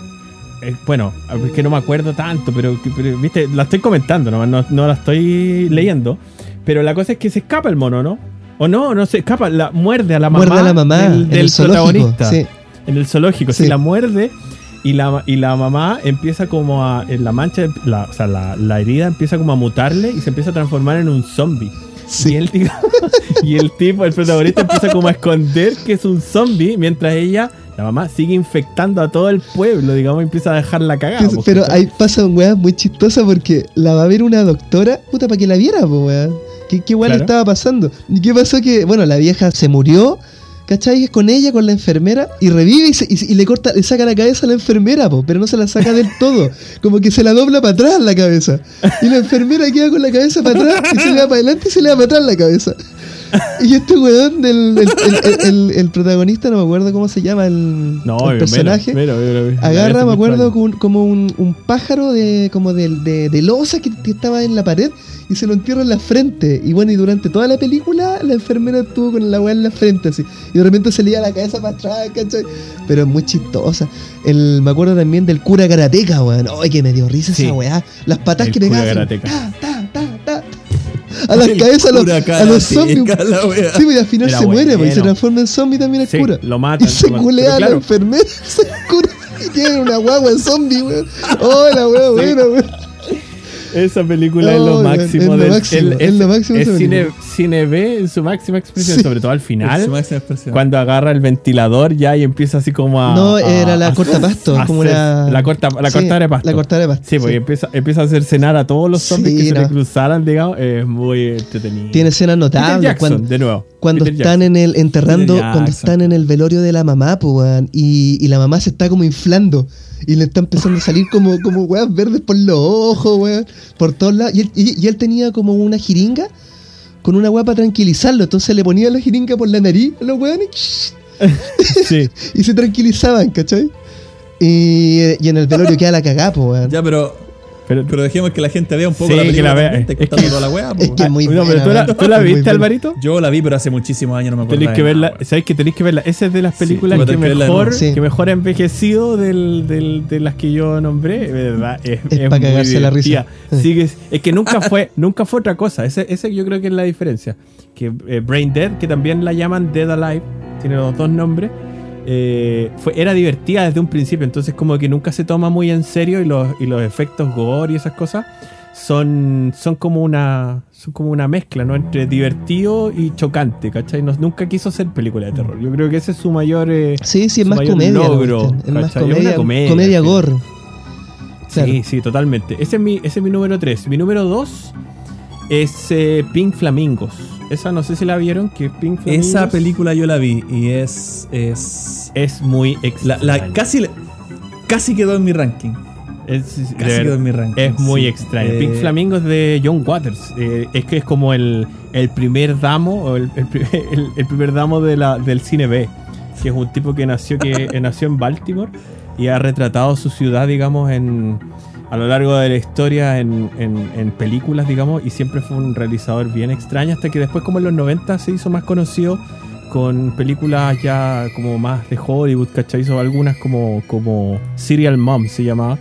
eh, bueno, es que no me acuerdo tanto, pero, pero, viste, la estoy comentando, nomás, no, no la estoy leyendo. Pero la cosa es que se escapa el mono, ¿no? O no, no se escapa, la muerde a la mamá, Muerde a la mamá del, del el protagonista. Sí. En el zoológico, sí. Sí. la muerde y la, y la mamá empieza como a. En la mancha, la, o sea, la, la herida empieza como a mutarle y se empieza a transformar en un zombie. Sí. Y, el tipo, [laughs] y el tipo, el protagonista, empieza como a esconder que es un zombie mientras ella, la mamá, sigue infectando a todo el pueblo, digamos, y empieza a dejarla cagada. Pero ¿cachai? ahí pasa un weá muy chistosa porque la va a ver una doctora, puta, para que la viera, po, weá. ¿Qué, qué weá le estaba pasando? ¿Y qué pasó? Que, bueno, la vieja se murió, ¿Cachai? Es con ella, con la enfermera, y revive y, se- y- y le corta, le saca la cabeza a la enfermera, po, pero no se la saca del todo. Como que se la dobla para atrás la cabeza. Y la enfermera queda con la cabeza para atrás, y se le va para adelante y se le va para atrás la cabeza. Y este weón del el, el- el- el- el protagonista, no me acuerdo cómo se llama el, No, personaje. mira, mira, mira. Agarra, me acuerdo, extraño. con- como un, un pájaro de como de, de, de losa que, que estaba en la pared y se lo entierra en la frente. Y bueno, y durante toda la película la enfermera estuvo con la weá en la frente así. Y de repente se le iba la cabeza para atrás, ¿cachai? Pero es muy chistosa. El, me acuerdo también del cura karateca, weón. Ay, que me dio risa Sí. esa weá. Las patas El que cura pegaban. karateca. Ta, ta, ta, ta. A las El cabezas a los, a los zombies. Sí, pues, y al final Era se muere, pues, y se transforma en zombie también el Sí, cura. lo matan, Y se lo culea a la enfermera, [laughs] se cura y tiene una guagua zombie, weón. Oh, la weá buena, weón. Esa película es lo weón, máximo es lo del- máximo, es lo máximo es cine, cine B en su máxima expresión, Sí. sobre todo al final. Su máxima expresión. Cuando agarra el ventilador ya y empieza así como a. No, a- era la a- cortapasto, a como hacer- una. La, corta, la Sí, cortadora de pasto. La cortadora de pasto. Sí, porque sí. empieza, empieza a hacer cenar a todos los zombies Sí, que se no. le cruzaran, digamos. Es muy entretenido. Tiene escenas Peter notables. Jackson, Cuando, de nuevo. cuando Peter están en el enterrando, cuando están en el velorio de la mamá, pues, y la mamá se está como inflando. Y le está empezando a salir como, como weas verdes por los ojos, weón, por todos lados. Y él, y- y él tenía como una jiringa con una weá para tranquilizarlo. Entonces le ponía la jiringa por la nariz a los weones. [laughs] Sí. [laughs] y se tranquilizaban, ¿cachai? Y, y en el velorio [laughs] queda la cagá, pues, weón. Ya, pero, Pero, pero dejemos que la gente vea un poco Sí, la que película. la vea. Es que- toda la wea, es que muy no, pero buena, ¿tú la, tú la Muy viste, buena. Alvarito? Yo la vi, pero hace muchísimos años no me acuerdo. Tenéis que verla, nada, ¿sabéis que tenéis que verla? Esa es de las películas a que que mejor. Sí. que mejor ha envejecido del, del- de las que yo nombré, ¿verdad? Es, Es es pa' muy cagarse la risa. Sí, que es, es que nunca fue, [laughs] nunca fue otra cosa. Ese, ese yo creo que es la diferencia. Que eh, Brain Dead, que también la llaman Dead Alive, tiene los dos nombres. Eh, fue, era divertida desde un principio, entonces como que nunca se toma muy en serio y los, y los efectos gore y esas cosas son, son como una son como una mezcla, ¿no? Entre divertido y chocante, ¿cachai? No- nunca quiso ser película de terror. Yo creo que ese es su mayor... eh, Sí, sí, es más comedia. logro, es más ¿cachai? Es una comedia, gore. Claro. Sí, sí, totalmente. Ese es mi, ese es mi número 3. Mi número 2 es eh, Pink Flamingos. Esa no sé si la vieron, que Pink Flamingos Esa película yo la vi y es. es es muy la, la- casi, casi quedó en mi ranking. Es, Casi quedó en mi ranking. es muy sí. extraño. Eh, Pink Flamingos de John Waters. Eh, es que es como el, el primer damo, o el, el pri- [laughs] el- el primer damo de la, del cine B. Que es un tipo que nació, que nació en Baltimore y ha retratado su ciudad, digamos, en, a lo largo de la historia en, en- películas, digamos, y siempre fue un realizador bien extraño, hasta que después, como en los 90, se hizo más conocido con películas ya como más de Hollywood, ¿cachai? Hizo algunas como, como Serial Mom se llamaba.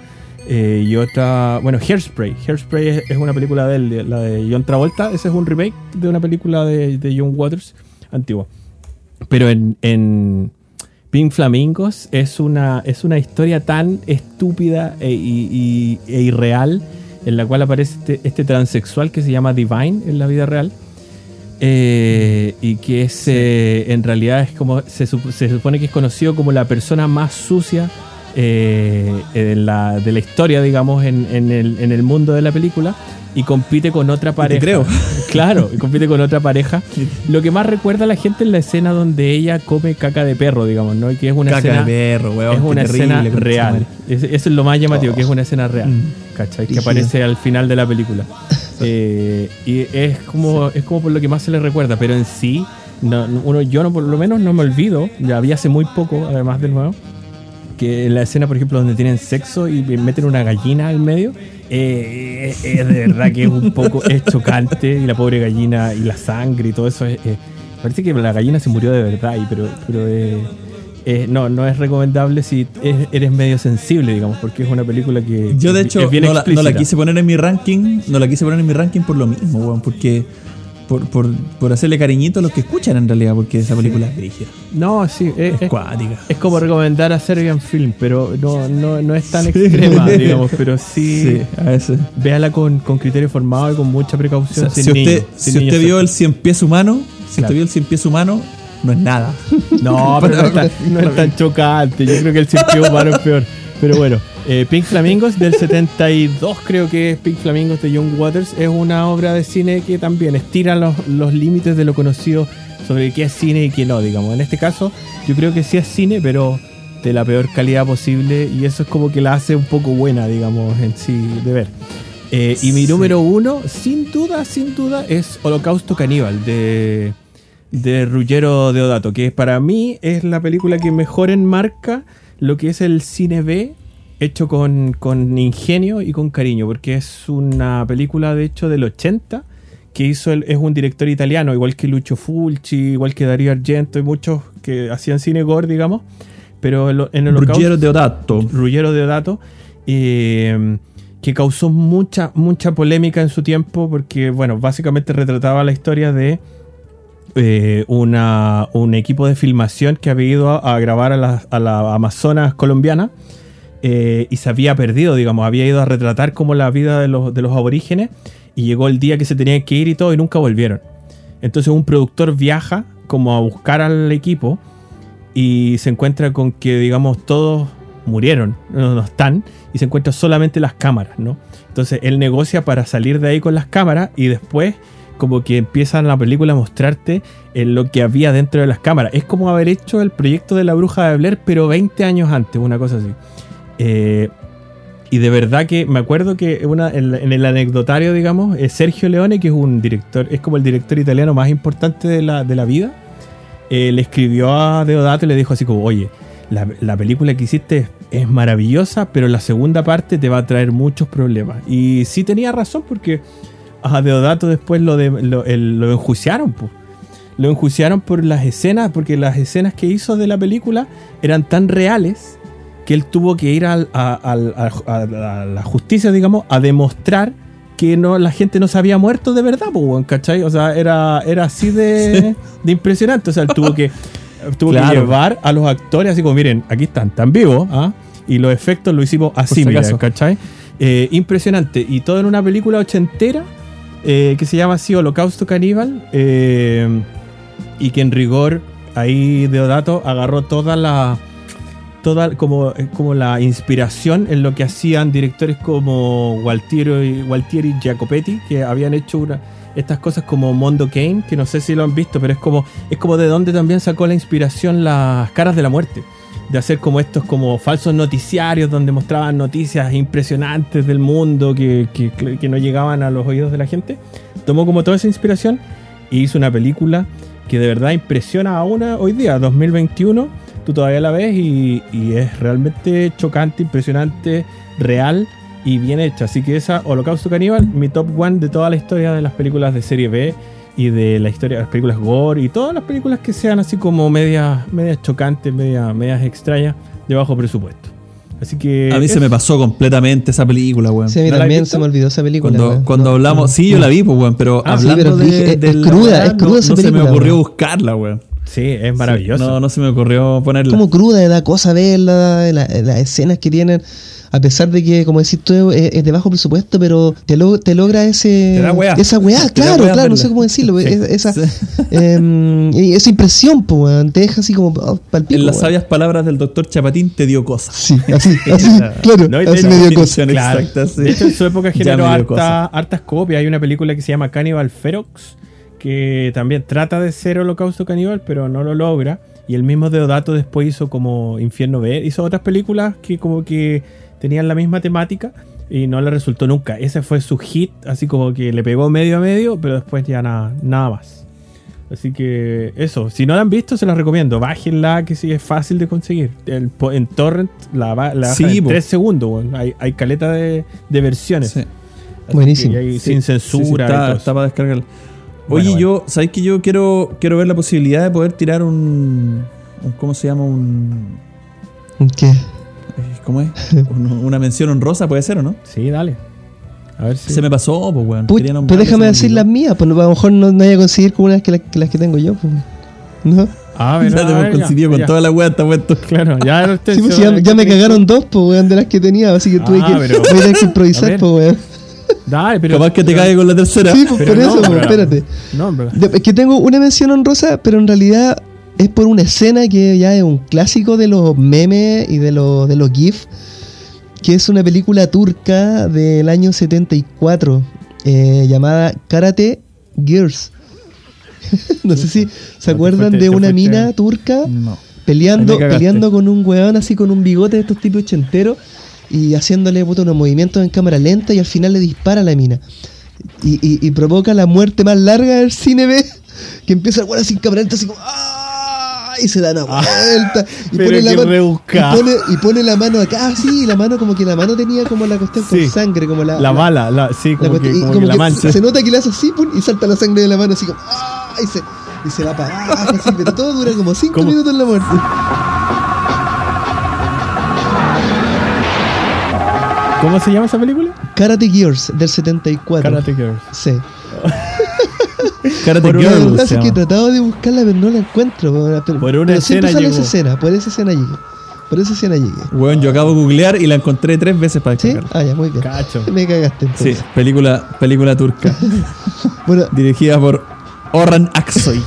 Eh, y otra, bueno, Hairspray. Hairspray es, es una película de de- la de John Travolta. Ese es un remake de una película de, de John Waters antigua. Pero en, en Pink Flamingos es una, es una historia tan estúpida e, y- y- e irreal en la cual aparece este, este transexual que se llama Divine en la vida real. Eh, y que es eh, en realidad es como se, se supone que es conocido como la persona más sucia eh, en la- de la historia, digamos, en, en el, en el mundo de la película y compite con otra pareja. creo. [laughs] Claro, y compite con otra pareja. Lo que más recuerda a la gente es la escena donde ella come caca de perro, digamos, ¿no? Y que es una Caca escena de perro, weón. es una terrible, escena real. Es- Eso es lo más llamativo, Oh. que es una escena real. Mm. ¿Cachai? Que aparece al final de la película. [laughs] Eh, y es como, es como por lo que más se le recuerda, pero en sí, no, no- uno, yo no, por lo menos no me olvido, ya vi hace muy poco, además de nuevo, que en la escena, por ejemplo, donde tienen sexo y meten una gallina al medio, eh, es de verdad que es un poco [laughs] es chocante y la pobre gallina y la sangre y todo eso. es- es- parece que la gallina se murió de verdad, y, pero, pero eh, eh, no, no es recomendable si es- eres medio sensible, digamos, porque es una película que Yo de hecho no la, no la quise poner en mi ranking, no la quise poner en mi ranking por lo mismo, weón, porque por, por, por hacerle cariñito a los que escuchan en realidad, porque esa película es brígida, No, sí, es, es cuática. es como recomendar a Serbian Film, pero no, no, no es tan extrema, digamos, pero sí, Sí, a veces. véala con, con criterio formado y con mucha O precaución. sea, sin si usted, niños, sin usted vio el cien pies humano, si Claro. usted vio el cien pies humano, no es nada. [laughs] No, pero no es, tan, no es tan chocante. Yo creo que el cien humano es peor. Pero bueno, eh, Pink Flamingos del 72, creo que es Pink Flamingos de John Waters, es una obra de cine que también estira los, los límites de lo conocido sobre qué es cine y qué no, digamos. En este caso, yo creo que sí es cine, pero de la peor calidad posible y eso es como que la hace un poco buena, digamos, en sí de ver. Eh, y mi Sí. número uno, sin duda, sin duda, es Holocausto Caníbal de, de Ruggero Deodato, que para mí es la película que mejor enmarca lo que es el cine B hecho con, con ingenio y con cariño, porque es una película de hecho del 80 que hizo el- es un director italiano, igual que Lucio Fulci, igual que Dario Argento y muchos que hacían cine gore, digamos, pero en, en el Ruggiero Deodato. Ruggiero Deodato, eh, que causó mucha, mucha polémica en su tiempo porque, bueno, básicamente retrataba la historia de eh, una, un equipo de filmación que había ido a, a grabar a la, a la Amazonas colombiana eh, y se había perdido, digamos, había ido a retratar como la vida de los, de los aborígenes y llegó el día que se tenían que ir y todo y nunca volvieron. Entonces un productor viaja como a buscar al equipo y se encuentra con que, digamos, todos murieron, no, están, y se encuentran solamente las cámaras, ¿no? Entonces él negocia para salir de ahí con las cámaras y después como que empiezan la película a mostrarte eh, lo que había dentro de las cámaras. Es como haber hecho el proyecto de la bruja de Blair, pero 20 años antes, una cosa así. Eh, y de verdad que me acuerdo que en, el anecdotario, digamos, eh, Sergio Leone, que es un director, es como el director italiano más importante de la, de la vida, eh, le escribió a Deodato y le dijo así como, oye, la, la película que hiciste es maravillosa, pero la segunda parte te va a traer muchos problemas. Y sí tenía razón porque a Deodato después lo, de, lo, lo enjuiciaron, pues. Lo enjuiciaron por las escenas, porque las escenas que hizo de la película eran tan reales que él tuvo que ir al- a, al- a- a- a la justicia, digamos, a demostrar que no, la gente no se había muerto de verdad, pues, ¿cachai? O sea, era, era así de, de impresionante. O sea, él tuvo que, [laughs] tuvo que llevar a los actores así como, miren, aquí están, tan vivos, ¿ah? Y los efectos lo hicimos así, mira. ¿cachai? Eh, impresionante. Y todo en una película ochentera eh, que se llama así Holocausto Caníbal. eh, y que en rigor ahí Deodato agarró toda la toda como, eh, como la inspiración en lo que hacían directores como Gualtieri, Gualtieri y Jacopetti que habían hecho una, estas cosas como Mondo Kane que no sé si lo han visto pero es como es como de donde también sacó la inspiración las caras de la muerte de hacer como estos como falsos noticiarios donde mostraban noticias impresionantes del mundo que, que no llegaban a los oídos de la gente tomó como toda esa inspiración y hizo una película que de verdad impresiona a una hoy día, 2021. Tú todavía la ves y, y es realmente chocante, impresionante, real y bien hecha. Así que esa, Holocausto Caníbal, mi top one de toda la historia de las películas de serie B y de la historia de las películas gore y todas las películas que sean así como medias, medias chocantes, medias, medias extrañas de bajo presupuesto. Así que. A mí se me pasó completamente esa película, weón. Sí, a mí ¿No la has también se me olvidó esa película. Cuando, weón. cuando No, hablamos, no, sí, yo no. la vi, pues, weón, pero Ah, sí, hablando pero de, dije, es- de es la cruda, es cruda no, esa no se me ocurrió weón. buscarla, weón. Sí, es maravilloso. No, no se me ocurrió ponerla. como cruda, da cosa verla, la- las escenas que tienen, a pesar de que, como decís tú, es, es de bajo presupuesto, pero te, lo- te logra ese, Te da weá. esa weá, [laughs] Te claro, weá claro, no sé cómo decirlo, Sí. es- esa, Sí. [laughs] em, esa impresión, pues, weón, te deja así como oh, En las sabias palabras del doctor Chapatín te dio cosas. Sí, así, [laughs] así, claro, No, así hecho, me dio cosa. Claro. exacta, sí. De hecho, en su época generó harta- cosa. hartas copias. Hay una película que se llama Cannibal Ferox, que también trata de ser holocausto caníbal, pero no lo logra. Y el mismo Deodato después hizo como Infierno B. Hizo otras películas que como que tenían la misma temática y no le resultó nunca. Ese fue su hit, así como que le pegó medio a medio, pero después ya nada, nada más. Así que eso, si no la han visto, se la recomiendo. Bájenla, que sí es fácil de conseguir. El en Torrent la, la Sí, bajan en po. 3 segundos. Hay, hay caleta de, de versiones. Sí. Buenísimo. que hay Sí, sin censura. está, está para descargar. Bueno, Oye, bueno. yo, ¿sabéis que yo quiero, quiero ver la posibilidad de poder tirar un, un- ¿cómo se llama? Un, ¿Qué? eh, ¿cómo es? [laughs] Un- una mención honrosa, puede ser o no? Sí, dale. A ver si. Se me pasó, pues, weón. Puch, pues déjame decir las mías, pues a lo mejor no, no vaya a conseguir como que, las- que las que tengo yo, pues. ¿No? A ver, [laughs] Ya te hemos coincidido con ya. toda la weá, está puesto. Claro, ya [laughs] no estoy Sí, pues, ya, me cagaron dos, pues, weón, de las que tenía, así que tuve Ah, que, pero- voy que improvisar, pues, weón. Dale, pero. Capaz que te pero- cae con la tercera. Sí, pues pero por eso, no, pero- espérate. No, Es que tengo una mención honrosa, pero en realidad es por una escena que ya es un clásico de los memes y de los, de los GIF, que es una película turca del año 74 eh, llamada Karate Gears. [laughs] no sé si se acuerdan de una mina turca No. peleando, peleando con un weón así con un bigote de estos tipos ochenteros y haciéndole puta, unos movimientos en cámara lenta y al final le dispara a la mina. Y, y- y provoca la muerte más larga del cine B, que empieza el así en cámara lenta así como ¡ah! y se da una vuelta y pone, la mano, y, pone, y pone la mano acá así y la mano como que la mano tenía como la cuestión Sí. con sangre como la, La bala, la, sí, la como, que, como que la mancha. se nota que le hace así pum, y salta la sangre de la mano así como ¡ah! y se, y se va para abajo así, pero todo dura como 5 ¿Cómo? minutos en la muerte ¿Cómo se llama esa película? Karate Gears del 74. Karate Girls. Sí. [laughs] Karate Por una Girl, es que he tratado de buscarla, pero no la encuentro. Pero, Por una pero escena sale esa llegó. escena. Por esa escena llegué. Por esa escena llegué. Weón, yo acabo de googlear y la encontré tres veces para ¿Sí? descargar. Ah, ya, muy bien. Cacho. Me cagaste Sí, entonces. película, película turca. [laughs] Bueno, dirigida por Orhan Aksoy.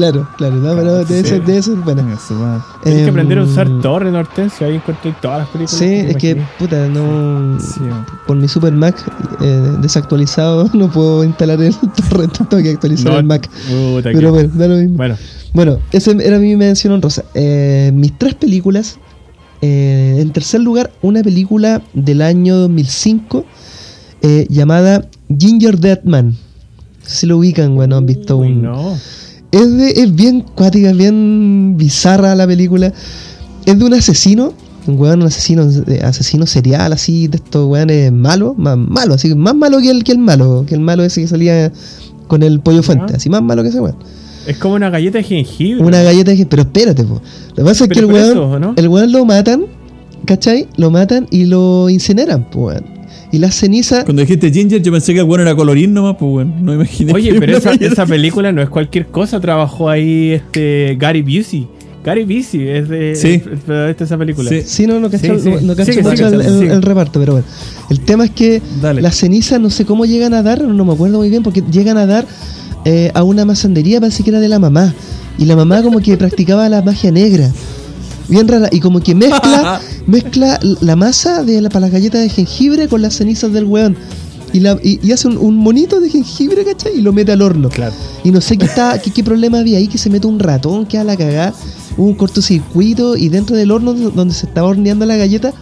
Claro, claro. No, pero ser, debe ser buena. Venga, su madre. Tienes que Em, aprender a usar torre, Hortensio. Ahí encontré todas las películas. Sí, es que, puta, no. Sí. Por mi Super Mac eh, desactualizado [laughs] no puedo instalar el [laughs] torrent. Tengo que actualizar No, el Mac. puta, Pero que- bueno, da lo mismo. Bueno, Bueno, esa era mi mención honrosa. Eh, mis tres películas. Eh, en tercer lugar, una película del año 2005 eh, llamada Ginger Dead Man. No sé Si lo ubican, bueno, han visto uy, un. no. Es, de, es bien cuática, es bien bizarra la película. Es de un asesino, un weón, un asesino, asesino serial, así, de estos weones malos, más malo, así, más malo que el, que el malo, que el malo ese que salía con el pollo fuente, así, más malo que ese weón. Es como una galleta de jengibre. Una galleta de Pero espérate, po. Lo que pasa es que el weón, eso, ¿no? el weón lo matan, ¿cachai? Lo matan y lo incineran, po, weón. Y las cenizas. Cuando dijiste Ginger, yo pensé que el bueno era colorín nomás, pues bueno, no me imaginé. Oye, pero esa, esa película no es cualquier cosa. Trabajó ahí este Gary Busey. Gary Busey es de, Sí. de esa película. Sí. Sí, no, no cacho, Sí, sí. no, no cacho mucho el, el- el reparto, pero bueno. El tema es que Dale. las cenizas no sé cómo llegan a dar, no me acuerdo muy bien, porque llegan a dar eh, a una masandería, parece que era de la mamá. Y la mamá como que practicaba la magia negra. Bien rara. Y como que mezcla, [laughs] mezcla la masa de la, para las galletas de jengibre con las cenizas del weón. Y, la, y, y hace un, un monito de jengibre, ¿cachai? Y lo mete al horno. Claro. Y no sé qué, está, qué, qué problema había ahí, que se mete un ratón, que a la cagada, hubo un cortocircuito y dentro del horno donde se estaba horneando la galleta,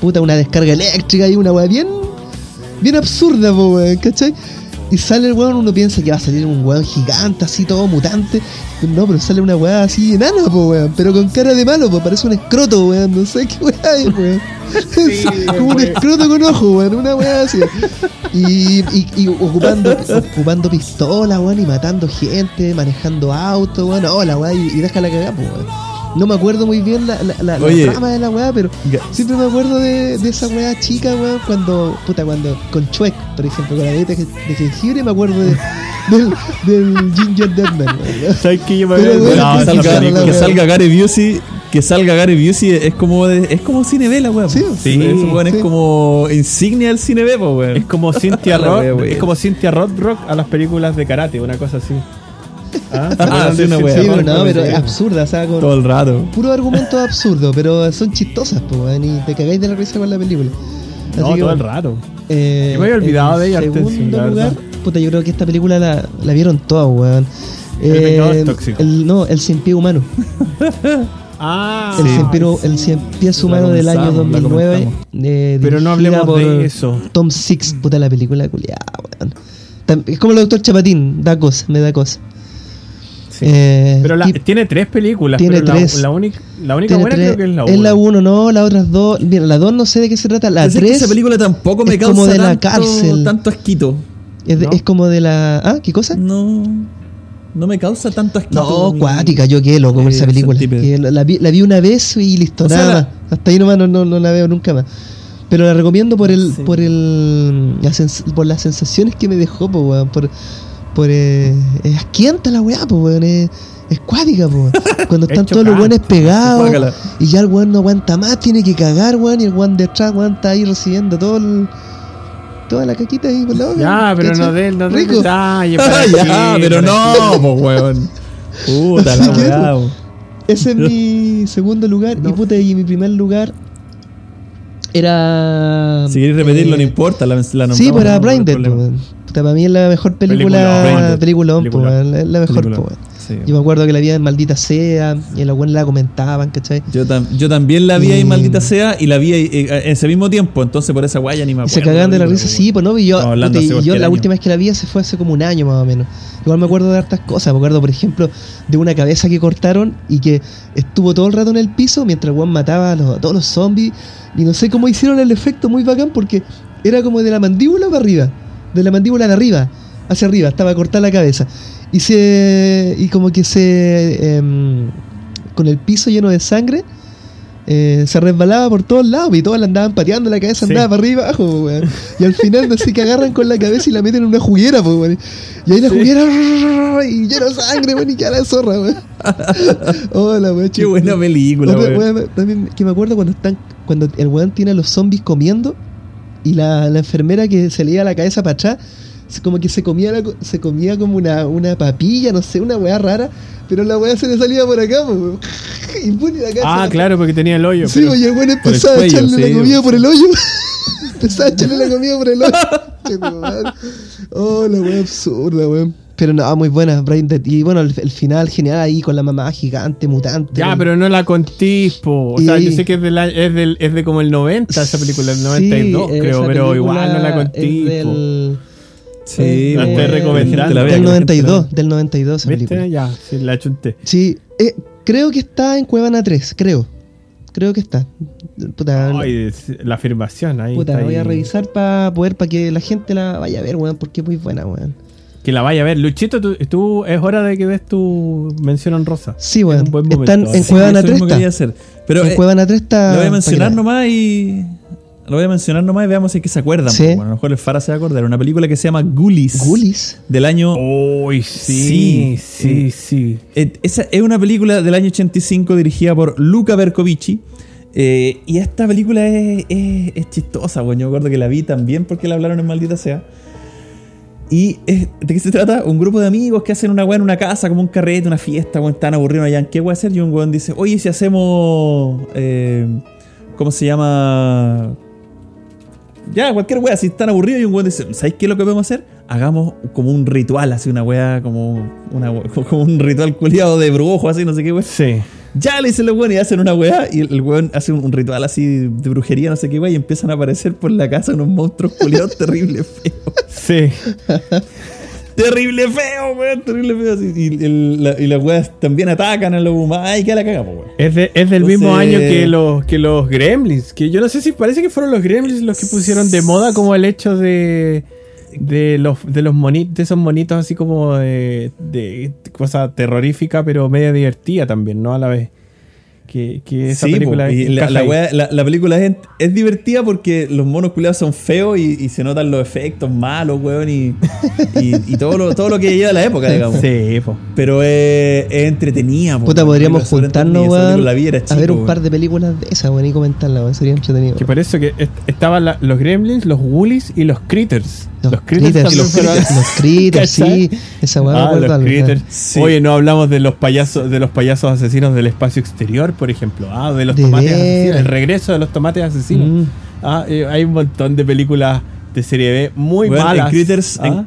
puta, una descarga eléctrica y una weá bien, bien absurda, po, weón, ¿cachai? Y sale el weón, uno piensa que va a salir un weón gigante, así todo mutante. No, pero sale una weá así enana, po, weón, pero con cara de malo, pues parece un escroto, weón, no sé qué weá es, weón. Sí, [laughs] Como un escroto con ojo, weón, una weá así. Y, y, y ocupando, ocupando pistolas, weón, y matando gente, manejando autos, weón, hola, weón, y, y déjala cagar, pues, weón. No me acuerdo muy bien la, la, la- la Oye. trama de la weá, pero siempre me acuerdo de, de esa weá chica, weón, cuando, puta, cuando, con Chuec, por ejemplo, con la galleta de de jengibre, me acuerdo de, [laughs] del, del Ginger Deadman, weón. ¿Sabes qué? Yo me había olvidado que salga, que salga Gary Busey, que salga Gary Busey es como de- es como cine B la weón. Sí, sí, Ese weón sí. es como insignia del cine B, weón. Es como Cynthia [laughs] wea. es como Cynthia Rothrock a las películas de karate, una cosa así. ¿Ah? ¿Se Ah, sí, una Cynthia wea. Sí, pero Rothrock? no, pero es absurda, o sea, con, todo el rato. Puro argumento absurdo, pero son chistosas, weón, y te cagáis de la risa con la película. Así No, que, todo el rato. eh, Yo me había olvidado en de ella, Artencio, segundo lugar, verdad. puta, yo creo que esta película la, la vieron todas, weón. El pecado tóxico. el- no, el cien pie humano. [laughs] Ah, el, sí. cien el cien pies humano del año comenzamos, la 2009. comentamos. eh, Pero no hablemos por de eso. Tom Six, puta, la película culiada, weón. Es como el doctor Chapatín, da cosa, me da cosa. Sí. Eh, Pero la- y- tiene tres películas. tiene pero la- tres. La, única, la única buena tres- creo que es la Es la 1. 1, no, las otras dos. Mira, la 2 no sé de qué se trata. La Pensé que 3 esa película tampoco me es causa como de la tanto, cárcel. tanto asquito. es, de- ¿no? es como de la. ¿Ah? ¿Qué cosa? No, no me causa tanto asquito. No, cuática, yo qué loco con eh, esa película. centípedo. Que la, la vi, la vi una vez y listo, O sea, nada la- más. Hasta ahí nomás no, no, no la veo nunca más. Pero la recomiendo por el, Sí. por el la sens- por las sensaciones que me dejó, po, weón. Por, por eh, es asquienta la weá, po, weón. Es, es cuática, po. [laughs] Cuando Es están todos los weones pegados y ya el weón no aguanta más, tiene que cagar, weón. Y el weón de atrás, weón, está ahí recibiendo todo el, toda la caquita ahí por la boca. Ya, pero ¿cachai? no de, no de Rico. detalle. Ah, [laughs] para ya, pero para no, pues weón. Puta [laughs] Así la weá. po. Ese es mi segundo lugar. Y puta, y mi primer lugar era. Si querés repetirlo, eh, no importa. La, la Sí, pues era no, Puta, para mí es la mejor película. Po, Peliculón. weón, es la mejor, Película. po. Sí. Yo me acuerdo que la vi en Maldita Sea y los buenos la comentaban, ¿cachai? Yo, tam- yo también la vi ahí, Y- maldita sea, y la vi ahí, eh, en ese mismo tiempo, entonces por esa guaya ni me Y acuerdo. se cagaban de la película, risa, sí, pues no, y yo, puta, y la año. última vez que la vi se fue hace como un año más o menos. Igual me acuerdo de hartas cosas, me acuerdo por ejemplo de una cabeza que cortaron y que estuvo todo el rato en el piso mientras weón mataba a, los- a todos los zombies y no sé cómo hicieron el efecto muy bacán porque era como de la mandíbula para arriba, de la mandíbula de arriba, hacia arriba, estaba cortada la cabeza y se y como que se em, con el piso lleno de sangre eh, se resbalaba por todos lados y todos la andaban pateando, la cabeza Sí. andaba para arriba y abajo, po, weón. Y al final así que agarran con la cabeza y la meten en una juguera, pues, weón. Y ahí la juguera y lleno de sangre, weón, y queda la zorra, weón. [laughs] Hola, weón. Qué buena película, Otra, weón. weón, también que me acuerdo cuando están cuando el weón tiene a los zombies comiendo y la, la enfermera que se le iba la cabeza para atrás como que se comía la se comía como una, una papilla, no sé, una weá rara, pero la weá se le salía por acá, po, [laughs] y la cabeza Ah, claro, porque tenía el hoyo. Sí, oye, el weón por el empezaba a echarle sí, la comida sí. por el hoyo. [laughs] empezaba a echarle la comida por el hoyo. [laughs] Oh, la weá absurda, weón. Pero no, muy buena, Brain Dead. Y bueno, el, el final genial ahí con la mamá gigante, mutante. Ya, pero no la contís, po. O sea, yo sé que es, del año- es, del, es de como el 90 esa película, el Sí, 92 esa creo, pero igual no la contís, po. del, Sí, La po, estoy weón. recomendando. La la del que la gente la 92, vea. del 92 esa ¿Viste? película. Ya, sí, la chunté. Sí, eh, creo que está en Cuevana 3, creo. Creo que está. Puta, Ay, la afirmación ahí. puta, está voy a revisar para poder, para que la gente la vaya a ver, weón, porque es muy buena, weón. Que la vaya a ver. Luchito, tú, tú- es hora de que des tu mención honrosa. Sí, Es weón. un buen momento. Están en Sí, Cuevana eso 3 mismo está. quería hacer. Pero en eh, Cuevana 3 está. lo voy a mencionar nomás y. Lo voy a mencionar nomás y veamos si es que se acuerdan. Sí. bueno, a lo mejor el Fara se va a acordar. Una película que se llama Ghoulies. Ghoulies. Del año. Uy, sí, Sí, sí, sí. Eh, esa es una película del año 85 dirigida por Luca Bercovici. Eh, y esta película es, es- es chistosa, bueno, yo me acuerdo que la vi también porque la hablaron en Maldita Sea. Y ¿de qué se trata? Un grupo de amigos que hacen una weá en una casa, como un carrete, una fiesta, weón, están aburridos allá. ¿Qué voy a hacer? Y un weón dice, oye, si hacemos. eh, ¿Cómo se llama? Ya, cualquier weá, si están aburridos y un weón dice, ¿sabéis qué es lo que podemos hacer? Hagamos como un ritual, así una weá, como, [laughs] como un ritual culiado de brujo, así, no sé qué weá. Sí. Ya le dicen los weones y hacen una weá y el, weón hace un, un ritual así de brujería, no sé qué weá, y empiezan a aparecer por la casa unos monstruos culiados [laughs] terrible feos. Sí. [laughs] terrible feo, weón, terrible feo. y, el- la- y las weas también atacan a los humanos. Ay, que la cagamos, weón. Es, de- es del mismo año que los, que los Gremlins. Que yo no sé si parece que fueron los Gremlins los que pusieron de moda como el hecho de. De los, de los monitos, de esos monitos así como de, de cosa terrorífica, pero media divertida también, ¿no? A la vez. Que, que esa Sí, película po, y la, la wea- la- la película es, es divertida porque los monos culiados son feos y, y se notan los efectos malos, weón, y, y, y todo, lo, todo lo que lleva la época, digamos. Sí, po. Pero es, es entretenida, po, Puta, podríamos juntarnos, weón, a chico, ver un weón. par de películas de esas, weón, y comentarlas, weón. Sería entretenido. Que por eso que est- estaban los Gremlins, los Woolies y los Critters. Los, critters, los fueron- critters, los critters, sí. Esa weón me Ah, los algo, critters. Sí. Oye, no hablamos de los payasos, de los payasos asesinos del espacio exterior, por ejemplo. Ah, de los De tomates asesinos. El regreso de los tomates asesinos. Mm. Ah, eh, hay un montón de películas de serie B muy Weón, malas. En Critters, Ah, en,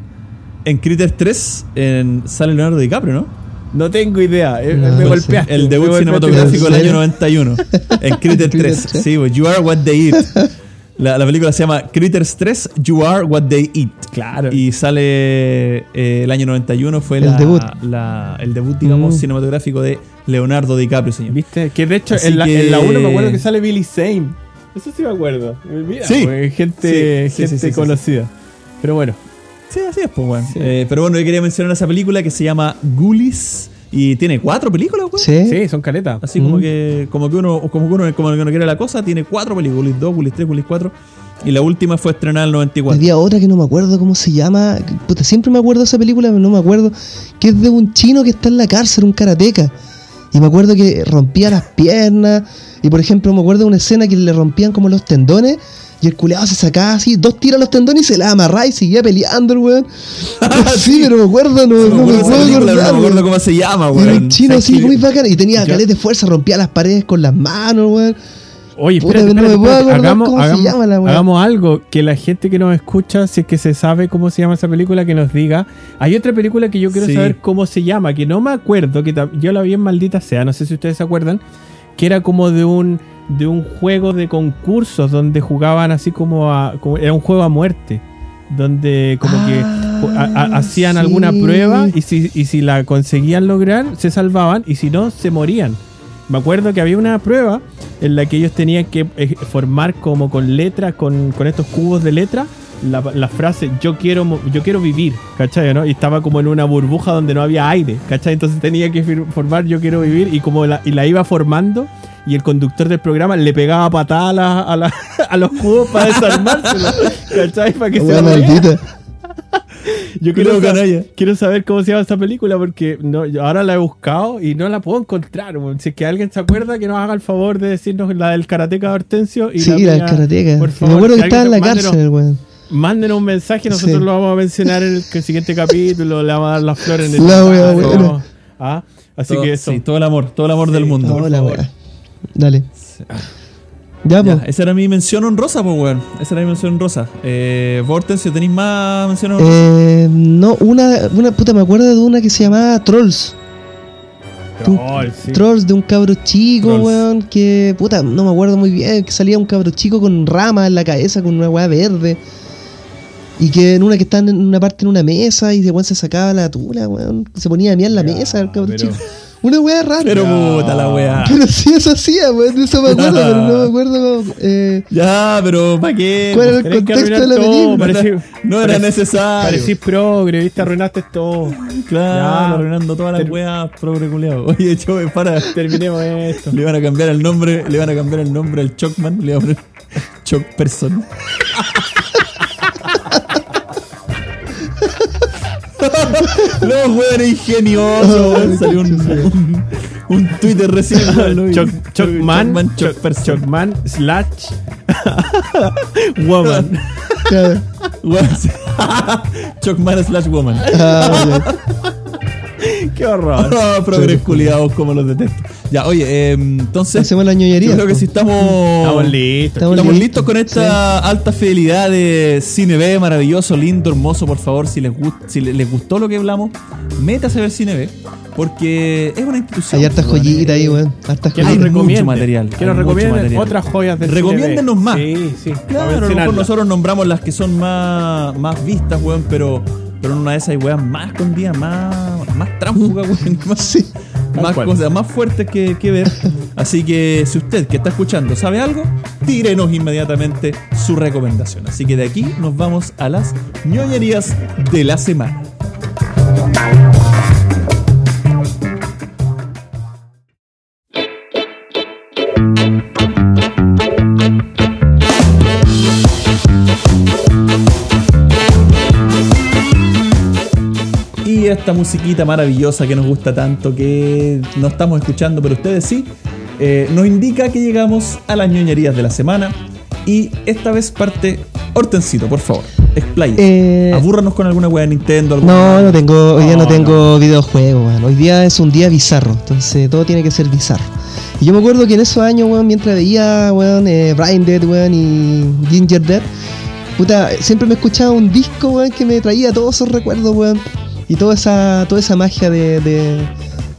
en Critters 3 en- sale Leonardo DiCaprio, ¿no? No tengo idea. eh, No, me golpeaste. El debut cinematográfico del [laughs] ¿En año serio? 91. En Critters 3. Critters 3. Sí, pues, You Are What They Eat. [laughs] La, la película se llama Critters 3, You Are What They Eat. Claro. Y sale eh, el año 91, fue El la- debut. la- el debut, digamos, Mm. cinematográfico de Leonardo DiCaprio, señor. ¿Viste? Que de hecho Así en la, que- en la 1 me acuerdo que sale Billy Zane. Eso sí me acuerdo. Mira, Sí. pues, gente, Sí, sí, gente sí, sí, sí, conocida. Pero bueno. Sí, así es, pues. Sí. Eh, pero bueno, yo quería mencionar esa película que se llama Ghoulies. Y tiene cuatro películas, weón. Sí. Sí, son caletas. Así como Mm. que como que uno como que uno como que uno quiere la cosa, tiene cuatro películas, Ghoulies 2, Ghoulies 3, Ghoulies 4 y la última fue estrenada en el 94. Había otra que no me acuerdo cómo se llama. Puta, siempre me acuerdo de esa película, pero no me acuerdo. Que es de un chino que está en la cárcel, un karateca. Y me acuerdo que rompía las piernas. Y por ejemplo, me acuerdo de una escena que le rompían como los tendones. Y el culeado se sacaba así, dos tiras los tendones y se la amarraba y seguía peleando el weón. [laughs] sí, pero me acuerdo, no, No no me acuerdo película, acordar. no me acuerdo cómo se llama, era weón. un chino ¿Sabes así muy bacán. Y tenía caleta de fuerza, rompía las paredes con las manos, weón. Oye, espérate, no me espérate, espérate. Hagamos, cómo se llama la hagamos algo que la gente que nos escucha, si es que se sabe cómo se llama esa película, que nos diga. Hay otra película que yo quiero Sí. saber cómo se llama, que no me acuerdo, que yo la vi en Maldita Sea, no sé si ustedes se acuerdan, que era como de un de un juego de concursos donde jugaban así como a como- era un juego a muerte, donde como que a- a- Ah, hacían sí. alguna prueba y si, y si la conseguían lograr se salvaban y si no se morían. Me acuerdo que había una prueba en la que ellos tenían que eh, formar como con letras, con, con estos cubos de letra, la, la frase yo quiero yo quiero vivir, ¿cachai? ¿no? Y estaba como en una burbuja donde no había aire, ¿cachai? Entonces tenía que formar yo quiero vivir y como la, y la iba formando y el conductor del programa le pegaba patadas a, la- a, la- [laughs] a los cubos para desarmárselo, ¿cachai? Para que se movieran. maldita. [laughs] Yo quiero, Culeado sa- canalla. quiero saber cómo se llama esta película porque no, yo ahora la he buscado y no la puedo encontrar. weón. Si es que alguien se acuerda, que nos haga el favor de decirnos la del karateca de Hortensio. Y Sí, la del karateca. Por Me acuerdo que si estaba en la cárcel, weón. Mándenos un mensaje, nosotros Sí. lo vamos a mencionar en el, que- siguiente capítulo. Le vamos a dar las flores en el La wea Ah, buena. Ah, así Todo- que eso. sí, todo el amor, todo el amor del mundo. por Hola, favor. Dale. Ya, Ya, esa era mi mención honrosa, pues, weón. Esa era mi mención honrosa. Eh, Vortencio, ¿tenéis más menciones honrosas? Eh, no, una, una puta, me acuerdo de una que se llamaba Trolls. Sí. Trolls de un cabro chico, Trolls. weón, que puta, no me acuerdo muy bien, que salía un cabro chico con ramas en la cabeza, con una weá verde. Y que en una que está en una parte en una mesa y de weón se sacaba la tula, weón. Se ponía a mirar en la Ya, mesa el cabro pero- chico. Una weá rara. Pero Pero, puta la weá. [laughs] sí, eso hacía, weón, de eso me acuerdo, pero no me [laughs] acuerdo eh, Ya, pero ¿para qué? cuál era el contexto de la película. no era necesario. Parecís progre, viste, arruinaste todo. Claro, Ya. arruinando todas las weas, progre culiao. [laughs] Oye, Chove, para. Terminemos esto. Le van a cambiar el nombre, le van a cambiar el nombre al Chocman, le van a poner Choc Person. [laughs] Ingeniosos, [laughs] weón. Salió un, un, [laughs] un Twitter recién. Chocman, Chocman, slash woman. Chocman slash woman. Qué horror. [laughs] Ah, progres culiados, como los detesto. Ya, oye, eh, entonces. Hacemos la ñoñería. Yo creo que si estamos. Estamos listos. Estamos Estamos listos, listos con esta alta fidelidad de Cine B, maravilloso, lindo, hermoso, por favor, si les, gust- si le- les gustó lo que hablamos, métase a ver Cine B, porque es una institución. Hay hartas joyitas eh, ahí, weón. Hartas Que Hay nos joyitas. mucho material, Que nos recomienden otras joyas del B. más. Sí, sí. Claro, a lo mejor mencionarlas. nosotros nombramos las que son más, más vistas, weón, pero, pero en una de esas hay weas más escondidas, más, más tránsfugas, [laughs] weón, más, Sí. Más cosas, más fuertes que, que ver. Así que si usted que está escuchando sabe algo, tírenos inmediatamente su recomendación. Así que de aquí nos vamos a las ñoñerías de la semana. Esta musiquita maravillosa que nos gusta tanto, que no estamos escuchando, pero ustedes sí, eh, nos indica que llegamos a las ñoñerías de la semana. Y esta vez parte Hortensito, por favor, explaye. Eh, Abúrranos con alguna wea de Nintendo. alguna- No, no tengo, hoy día no, No, tengo videojuegos, weón. Hoy día es un día bizarro, entonces todo tiene que ser bizarro. Y yo me acuerdo que en esos años, weón, mientras veía, weón, eh, Brain Dead, weón, y Ginger Dead, puta, siempre me escuchaba un disco, weón, que me traía todos esos recuerdos, weón. Y toda esa, toda esa magia de, de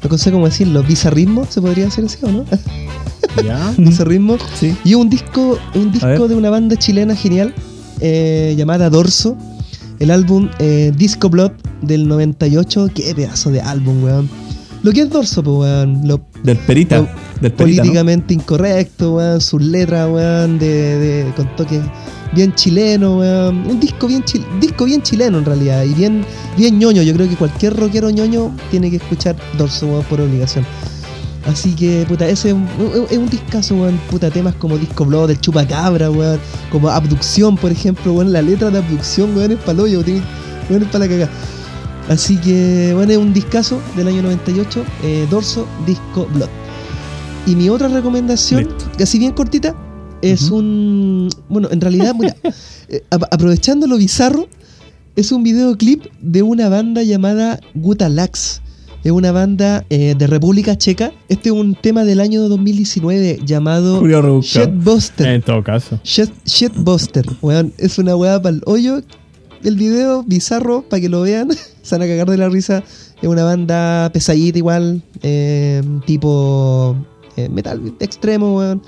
no sé cómo decirlo, bizarrismo, se podría decir así, ¿o no? [laughs] ¿Ya? [laughs] bizarrismo. Sí. Y un disco, un disco de una banda chilena genial eh, llamada Dorso. El álbum eh, Disco Blood del 98. Qué pedazo de álbum, weón. Lo que es Dorso, pues, weón. Lo Del Perita. Lo- del Perita. ¿no? políticamente incorrecto, weón. Sus letras, weón, de, de- con toques bien chileno, weón. Un disco bien, chil- disco bien chileno, en realidad. Y bien, bien ñoño. Yo creo que cualquier rockero ñoño tiene que escuchar Dorso, weón, por obligación. Así que, puta, ese es un, es un discazo, weón. Puta, temas como Disco Blood, del Chupacabra, weón. Como Abducción, por ejemplo, weón. La letra de Abducción, weón, es paloyo, weón, es para la cagada. Así que, bueno, es un discazo del año 98, eh, Dorso Disco Blood. Y mi otra recomendación, casi bien cortita, es un. Bueno, en realidad, mira, [laughs] eh, ap- aprovechando lo bizarro, es un videoclip de una banda llamada Gutalax. Es una banda eh, de República Checa. Este es un tema del año 2019 llamado. Shitbuster. En todo caso. Shit, Shitbuster, weón. Es una weá para el hoyo. El video bizarro, para que lo vean. [laughs] Se van a cagar de la risa. Es una banda pesadita igual. eh, tipo eh, metal extremo, weón.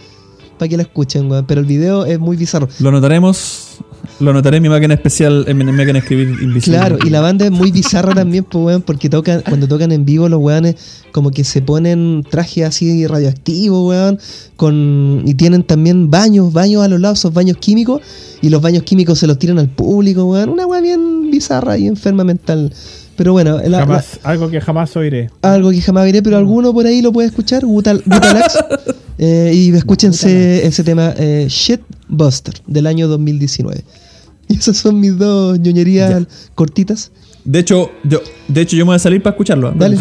Para que la escuchen, weón. Pero el video es muy bizarro. Lo notaremos. Lo notaré en mi máquina especial, en mi máquina escribir invisible. Claro, y la banda es muy bizarra también, pues, weón, porque tocan, cuando tocan en vivo los weones como que se ponen trajes así radioactivos, weón, con, y tienen también baños, baños a los lados, esos baños químicos, y los baños químicos se los tiran al público, weón, una weá bien bizarra y enferma mental. Pero bueno, la- la- Jamás, algo que jamás oiré. algo que jamás veré, pero alguno por ahí lo puede escuchar, Gutal, Gutalax, [laughs] eh, y escúchense ese tema, eh, Shitbuster, del año 2019. [laughs] Y esas son mis dos ñoñerías cortitas. De hecho, yo, de hecho, yo me voy a salir para escucharlo. Dale.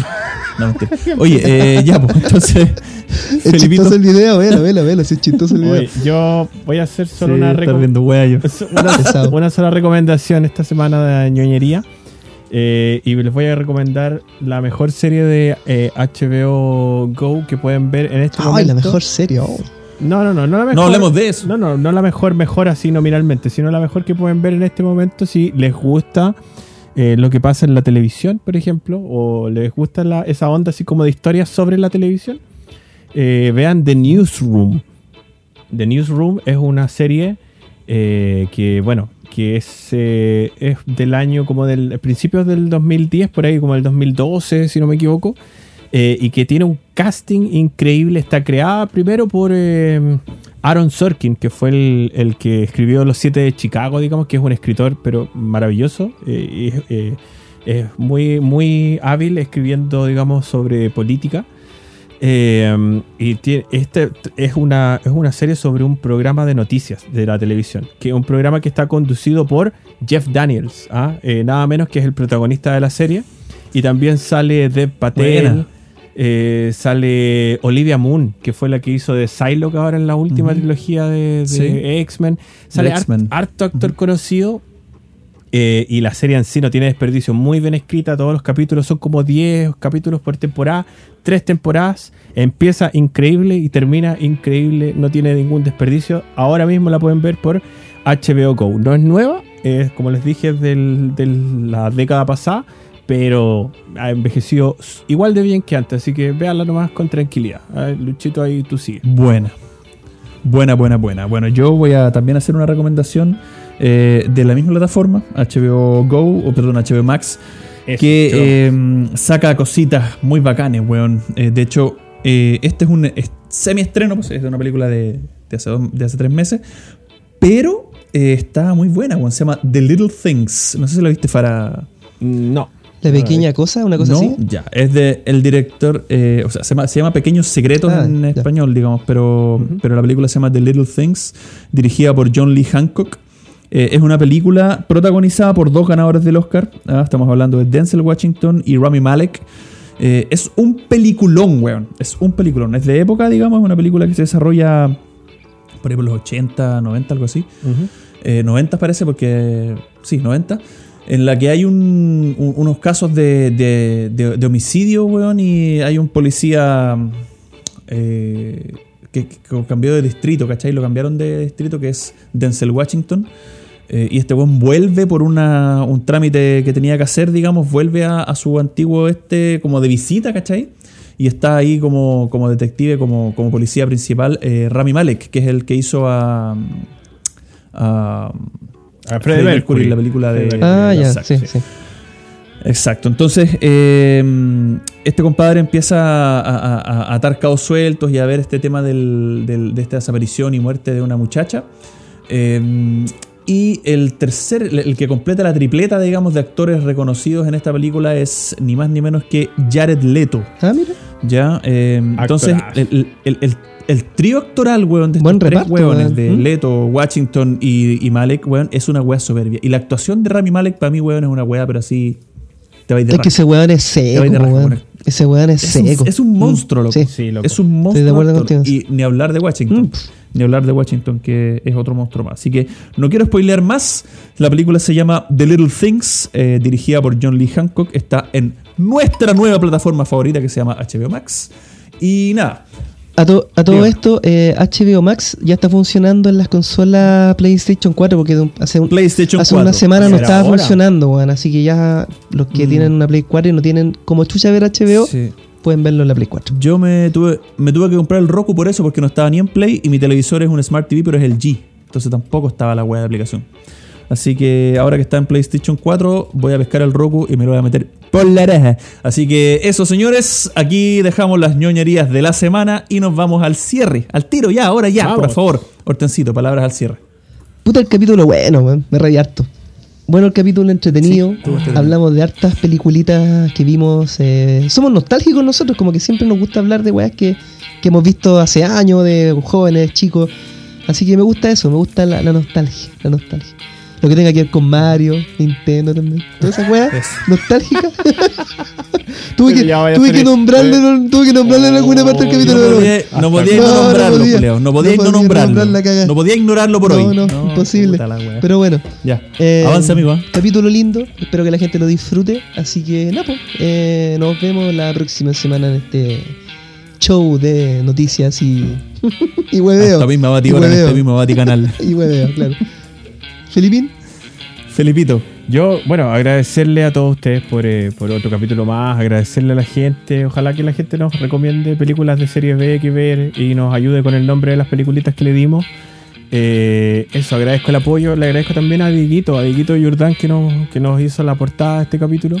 No, mentira. Oye, eh, ya, pues entonces. [laughs] Es Felipito. chistoso el video, velo, velo, velo, sí es chistoso el video. Oye, yo voy a hacer solo Sí, una, estar reco- viendo wea yo. una, una sola recomendación esta semana de ñoñería. Eh, y les voy a recomendar la mejor serie de eh, HBO Go que pueden ver en este Ay, momento. la mejor serie. oh. No, no, no, no la mejor. No hablemos de eso. No, no, no la mejor, mejor así nominalmente, sino la mejor que pueden ver en este momento si les gusta eh, lo que pasa en la televisión, por ejemplo, o les gusta la- esa onda así como de historias sobre la televisión. eh, vean The Newsroom. The Newsroom es una serie eh, que, bueno, que es, eh, es del año como del principios del 2010, por ahí como el 2012, si no me equivoco, eh, y que tiene un casting increíble. Está creada primero por eh, Aaron Sorkin, que fue el, el que escribió Los Siete de Chicago, digamos, que es un escritor, pero maravilloso. es muy, muy hábil escribiendo, digamos, sobre política. Eh, y tiene- este es una, es una serie sobre un programa de noticias de la televisión, que es un programa que está conducido por Jeff Daniels, ¿ah? Eh, nada menos que es el protagonista de la serie. Y también sale Dev Patel, eh, sale Olivia Moon, que fue la que hizo de Psylocke ahora en la última trilogía de, de Sí. X-Men. Sale harto actor conocido. Eh, y la serie en sí no tiene desperdicio, muy bien escrita, todos los capítulos son como 10 capítulos por temporada, tres temporadas, empieza increíble y termina increíble, no tiene ningún desperdicio. Ahora mismo la pueden ver por HBO Go. No es nueva, es como les dije de la década pasada, pero ha envejecido igual de bien que antes, así que véanla nomás con tranquilidad. Luchito, ahí tú sigues. Buena. Buena, buena, buena. Bueno, yo voy a también hacer una recomendación eh, de la misma plataforma, HBO Go, o perdón, HBO Max, Eso, que eh, saca cositas muy bacanes, weón. Eh, de hecho, eh, este es un es semi-estreno, pues es de una película de, de hace, dos- de hace tres meses, pero eh, está muy buena, weón. Se llama The Little Things. No sé si lo viste, Fara. No. La pequeña cosa, una cosa no, así. ya. Es de el director, eh, o sea, se llama, se llama Pequeños Secretos Ah, en ya. español, digamos, pero, pero la película se llama The Little Things, dirigida por John Lee Hancock. Eh, es una película protagonizada por dos ganadores del Oscar. Ah, estamos hablando de Denzel Washington y Rami Malek. Eh, es un peliculón, weón. Es un peliculón. Es de época, digamos, es una película que se desarrolla por por los 80, 90, algo así. Ujú. Eh, 90 parece, porque. Sí, 90. En la que hay un- un- unos casos de, de- de- de homicidio, weón, y hay un policía que, que cambió de distrito, ¿cachai? Lo cambiaron de distrito, que es Denzel Washington. Eh, y este weón vuelve por una, un trámite que tenía que hacer, digamos, vuelve a, a su antiguo este como de visita, ¿cachai? Y está ahí como, como detective, como, como policía principal, eh, Rami Malek, que es el que hizo a. a A Mercury, la película de- Ah, ya, exacto, sí, sí. Exacto. Entonces, eh, este compadre empieza a, a- a- a atar cabos sueltos y a ver este tema del- del- de esta desaparición y muerte de una muchacha. Eh, y el tercer, el que completa la tripleta, digamos, de actores reconocidos en esta película es ni más ni menos que Jared Leto. Ah, mira. ¿Ya? Eh, entonces, el, el- el- el- el trío actoral, weón, de estos tres weones, de ¿Mm? Leto, Washington y, y Malek, weón, es una wea soberbia. Y la actuación de Rami Malek, para mí, weón, es una wea, pero así. Te vais de Es que ese weón es seco, weón. weón. Ese weón es es, un, seco. es un monstruo, loco. Sí. Sí, loco. Es un monstruo. Estoy de acuerdo contigo. Y ni hablar de Washington. Mm. Ni hablar de Washington, que es otro monstruo más. Así que no quiero spoilear más. La película se llama The Little Things, eh, dirigida por John Lee Hancock. Está en nuestra nueva plataforma favorita que se llama HBO Max. Y nada, A, to- a todo esto, eh, HBO Max ya está funcionando en las consolas PlayStation 4 porque de un- hace, un- PlayStation hace 4. una semana no estaba ahora. funcionando, weón. Así que ya los que Mm. tienen una Play 4 y no tienen como chucha ver HBO, Sí. Pueden verlo en la Play 4. Yo me tuve, me tuve que comprar el Roku por eso, porque no estaba ni en Play y mi televisor es un Smart TV, pero es el G. Entonces tampoco estaba la web de aplicación. Así que ahora que está en PlayStation 4, voy a pescar el Roku y me lo voy a meter por la oreja. Así que eso, señores, aquí dejamos las ñoñerías de la semana y nos vamos al cierre. Al tiro, ya, ahora ya, por favor. Hortencito, palabras al cierre. Puta el capítulo bueno, weón. Me reí harto. Bueno el capítulo entretenido. Sí, entretenido. Hablamos de hartas peliculitas que vimos. eh, somos nostálgicos nosotros, como que siempre nos gusta hablar de weas que, que hemos visto hace años, de jóvenes, chicos. Así que me gusta eso, me gusta la, la nostalgia, la nostalgia. Lo que tenga que ver con Mario, Nintendo también. Todas esas weas Eso. nostálgicas. [laughs] tuve que, tuve que nombrarle, tuve que nombrarle en alguna parte del Oh, capítulo. No podía, no podía No, no, no nombrarlo. Julio. No podía No no, podía nombrarlo. No podía ignorarlo por No, hoy. no, imposible. la wea. Pero bueno, ya. eh, Avanza, amigo. ¿eh? Capítulo lindo, espero que la gente lo disfrute. Así que, nada, pues, eh, nos vemos la próxima semana en este show de noticias y, [laughs] y hueveo. Misma y Vaticana en hueveo. este mismo Vaticanal. [laughs] Y hueveo, claro. Filipín, Felipito. Yo, bueno, agradecerle a todos ustedes por, eh, por otro capítulo más, agradecerle a la gente, ojalá que la gente nos recomiende películas de serie B que ver y nos ayude con el nombre de las peliculitas que le dimos. Eh, eso, agradezco el apoyo, le agradezco también a Diguito, a Diguito Jordán que nos, que nos hizo la portada de este capítulo.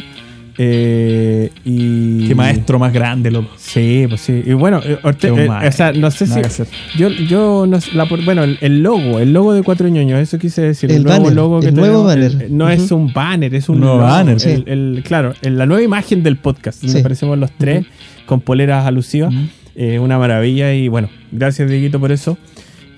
Eh, y Qué maestro más grande, loco. Sí, pues sí. Y bueno, eh, eh, o sea, no sé si. hacer. Yo, yo no sé, la por- bueno, el, el logo, el logo de Cuatro Ñoños, eso quise decir. El nuevo banner, logo que el nuevo tenemos, banner. el- no es un banner, es un nuevo logo. banner, El- sí. el- claro, el- la nueva imagen del podcast. Sí. aparecemos los tres con poleras alusivas. Eh, una maravilla y bueno, gracias Dieguito por eso.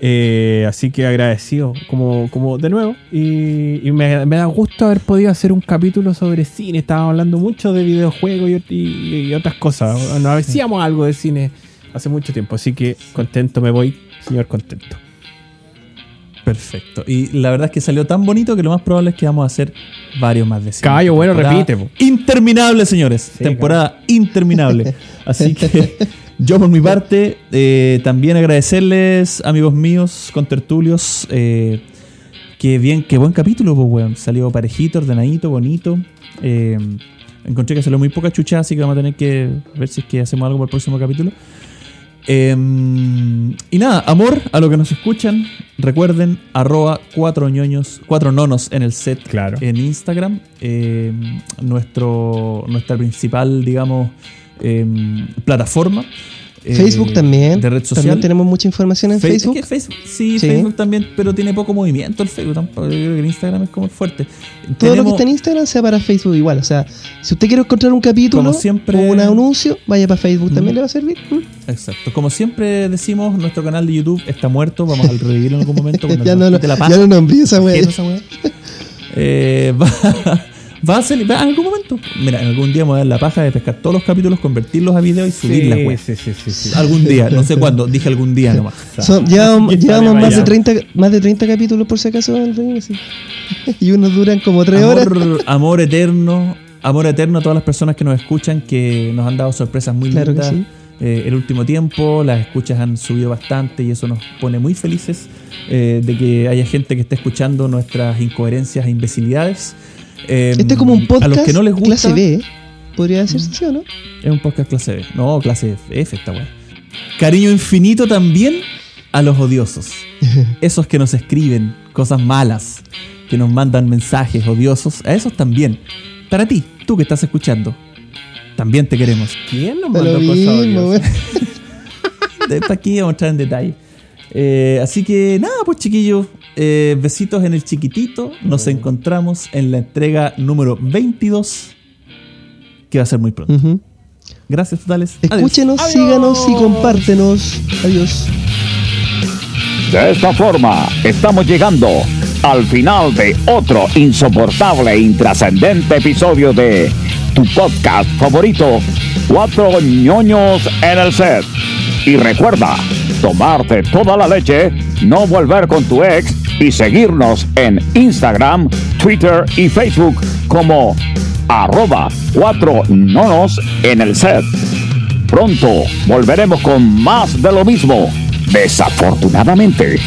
Eh, así que agradecido como, como de nuevo y, y me, me da gusto haber podido hacer un capítulo sobre cine. Estábamos hablando mucho de videojuegos y, y- y otras cosas. Nos hacíamos algo de cine hace mucho tiempo, así que contento me voy, señor contento. Perfecto. Y la verdad es que salió tan bonito que lo más probable es que vamos a hacer varios más de. Caballo, bueno, repite, po. Interminable, señores. Sí, Temporada interminable. [laughs] Así que yo por mi parte eh, también agradecerles, amigos míos, contertulios, eh, que bien, qué buen capítulo, pues, weón. Salió parejito, ordenadito, bonito. Eh, encontré que salió muy poca chucha, así que vamos a tener que ver si es que hacemos algo para el próximo capítulo. Eh, y nada, amor a lo que nos escuchan. Recuerden, arroba cuatro ñoños, cuatro nonos en el set Claro. en Instagram. Eh, nuestro, nuestra principal, digamos, eh, plataforma. Eh, Facebook también. De red social. También tenemos mucha información en Fe- Facebook. es que Facebook- sí, Sí. Facebook también, pero tiene poco movimiento el Facebook. Tampoco, yo creo que el Instagram es como fuerte. Todo lo que está en Instagram sea para Facebook igual. O sea, si usted quiere encontrar un capítulo Como siempre- o un anuncio, vaya para Facebook. También Mm. le va a servir. Mm. Exacto. Como siempre decimos, nuestro canal de YouTube está muerto. Vamos a revivirlo en algún momento. [laughs] cuando ya, no, la ya no nombré esa wea. ¿Qué es esa weá? [laughs] Eh, [laughs] va, va a salir va en algún momento. Mira, en algún día me voy a dar la paja de pescar todos los capítulos, convertirlos a video y subir las weas. sí, sí, sí, sí. Algún día, no sé [laughs] cuándo, dije algún día nomás. [laughs] Son- llevamos llevamos más, de vaya. 30, más de 30 capítulos por si acaso. [laughs] y unos duran como 3 horas. Amor, eterno, amor eterno a todas las personas que nos escuchan, que nos han dado sorpresas muy Claro que lindas. sí. eh, el último tiempo, las escuchas han subido bastante y eso nos pone muy felices eh, de que haya gente que esté escuchando nuestras incoherencias e imbecilidades. Eh, Este es como un podcast A los que no les gusta, clase B. Podría decirse así o no? Es un podcast clase B. No, clase F esta weá. Cariño infinito también a los odiosos. [laughs] Esos que nos escriben cosas malas, que nos mandan mensajes odiosos, a esos también. Para ti, tú que estás escuchando, también te queremos. ¿Quién nos mandó cosas odiosas? [laughs] aquí vamos a entrar en detalle. Eh, así que nada, pues chiquillos, eh, besitos en el chiquitito. Nos encontramos en la entrega número 22, que va a ser muy pronto. Gracias, totales. Adiós. Escúchenos, síganos y compártenos. Adiós. De esta forma, estamos llegando al final de otro insoportable e intrascendente episodio de tu podcast favorito, Cuatro ñoños en el set. Y recuerda, tomarte toda la leche, no volver con tu ex y seguirnos en Instagram, Twitter y Facebook como arroba cuatro nonos en el set. Pronto volveremos con más de lo mismo, desafortunadamente.